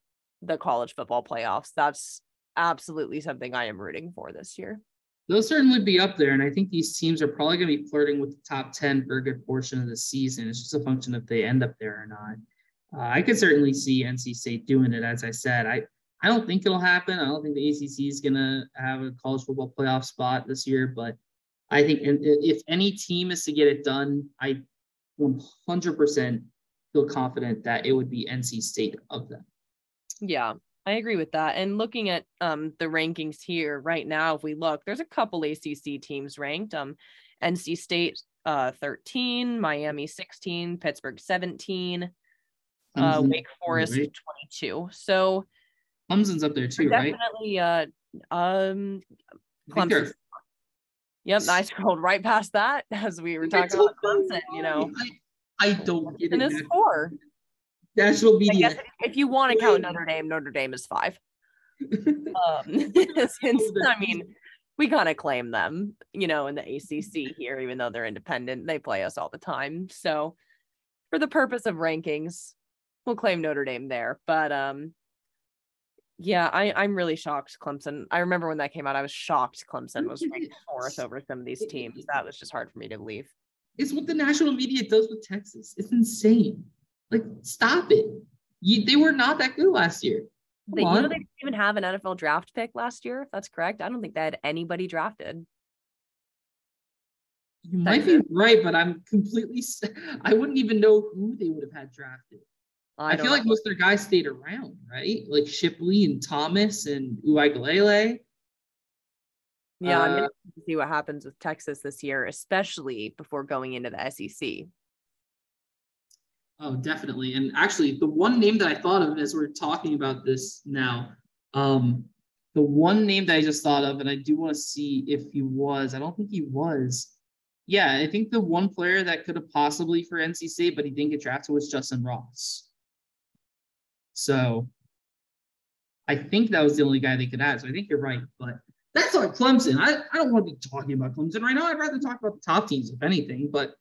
the college football playoffs. That's absolutely something I am rooting for this year. They'll certainly be up there. And I think these teams are probably going to be flirting with the top 10 for a good portion of the season. It's just a function if they end up there or not. Uh, I could certainly see NC State doing it. As I said, I, I don't think it'll happen. I don't think the ACC is going to have a college football playoff spot this year. But I think if any team is to get it done, I 100% feel confident that it would be NC State of them. Yeah, I agree with that. And looking at um, the rankings here right now, if we look, there's a couple ACC teams ranked. Um, NC State uh, 13, Miami 16, Pittsburgh 17, uh, Wake Forest 22. So Clemson's up there too, definitely, right? Uh, um, Clemson. Yep, I scrolled right past that as we were talking about Clemson. You know, I, I don't get it. And it's four national media. if you want to count Notre Dame, Notre Dame is five. um, since, I mean, we kind of claim them, you know, in the ACC here, even though they're independent, they play us all the time. So, for the purpose of rankings, we'll claim Notre Dame there. But um, yeah, I I'm really shocked. Clemson. I remember when that came out, I was shocked. Clemson was ranked fourth over some of these teams. That was just hard for me to believe. It's what the national media does with Texas. It's insane. Like, stop it. You, they were not that good last year. They, you know, they didn't even have an NFL draft pick last year. If that's correct, I don't think they had anybody drafted. You might be right, but I'm completely. I wouldn't even know who they would have had drafted. I, I feel know. like most of their guys stayed around, right? Like Shipley and Thomas and Uiagalelei. Yeah, uh, I'm going to see what happens with Texas this year, especially before going into the SEC. Oh, definitely. And actually, the one name that I thought of as we're talking about this now, um, the one name that I just thought of, and I do want to see if he was, I don't think he was. Yeah, I think the one player that could have possibly for NC State, but he didn't get drafted was Justin Ross. So I think that was the only guy they could add. So I think you're right. But that's our Clemson. I, I don't want to be talking about Clemson right now. I'd rather talk about the top teams, if anything. But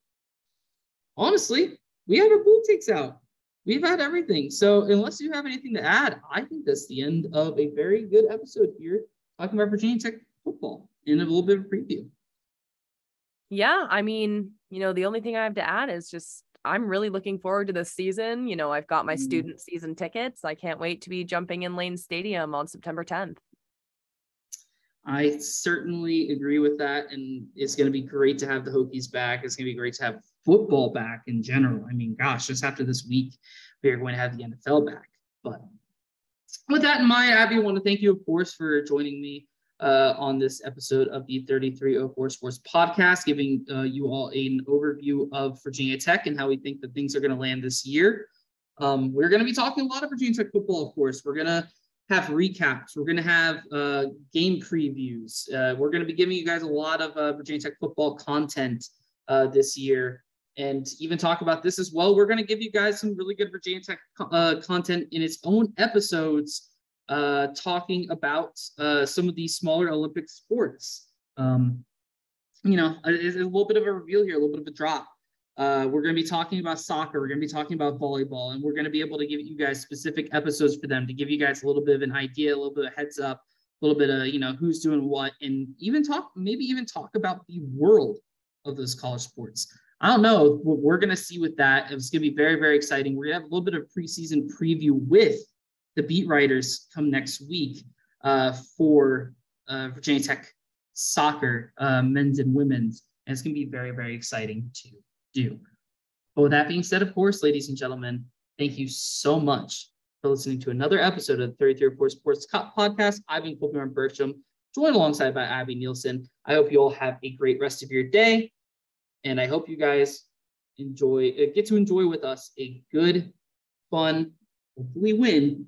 honestly, we have our takes out. We've had everything. So unless you have anything to add, I think that's the end of a very good episode here talking about Virginia Tech football and a little bit of preview. Yeah, I mean, you know, the only thing I have to add is just I'm really looking forward to this season. You know, I've got my mm-hmm. student season tickets. I can't wait to be jumping in Lane Stadium on September 10th. I certainly agree with that. And it's going to be great to have the Hokies back. It's going to be great to have football back in general. I mean, gosh, just after this week, we are going to have the NFL back. But with that in mind, Abby, I want to thank you, of course, for joining me uh, on this episode of the 3304 Sports Podcast, giving uh, you all an overview of Virginia Tech and how we think that things are going to land this year. Um, we're going to be talking a lot of Virginia Tech football, of course. We're going to have recaps. We're going to have uh, game previews. Uh, we're going to be giving you guys a lot of uh, Virginia Tech football content uh, this year and even talk about this as well. We're going to give you guys some really good Virginia Tech uh, content in its own episodes, uh, talking about uh, some of these smaller Olympic sports. Um, you know, a, a, little bit of a reveal here, a little bit of a drop. Uh, we're going to be talking about soccer. We're going to be talking about volleyball, and we're going to be able to give you guys specific episodes for them to give you guys a little bit of an idea, a little bit of heads up, a little bit of you know who's doing what, and even talk maybe even talk about the world of those college sports. I don't know what we're going to see with that. It's going to be very, very exciting. We're going to have a little bit of preseason preview with the beat writers come next week uh, for uh, Virginia Tech soccer, uh, men's and women's. And it's going to be very, very exciting to do. But with that being said, of course, ladies and gentlemen, thank you so much for listening to another episode of the 3304 Sports Podcast. I've been Colby Bergstrom, joined alongside by Abby Neilson. I hope you all have a great rest of your day. And I hope you guys enjoy, uh, get to enjoy with us a good, fun, hopefully win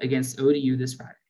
against ODU this Friday.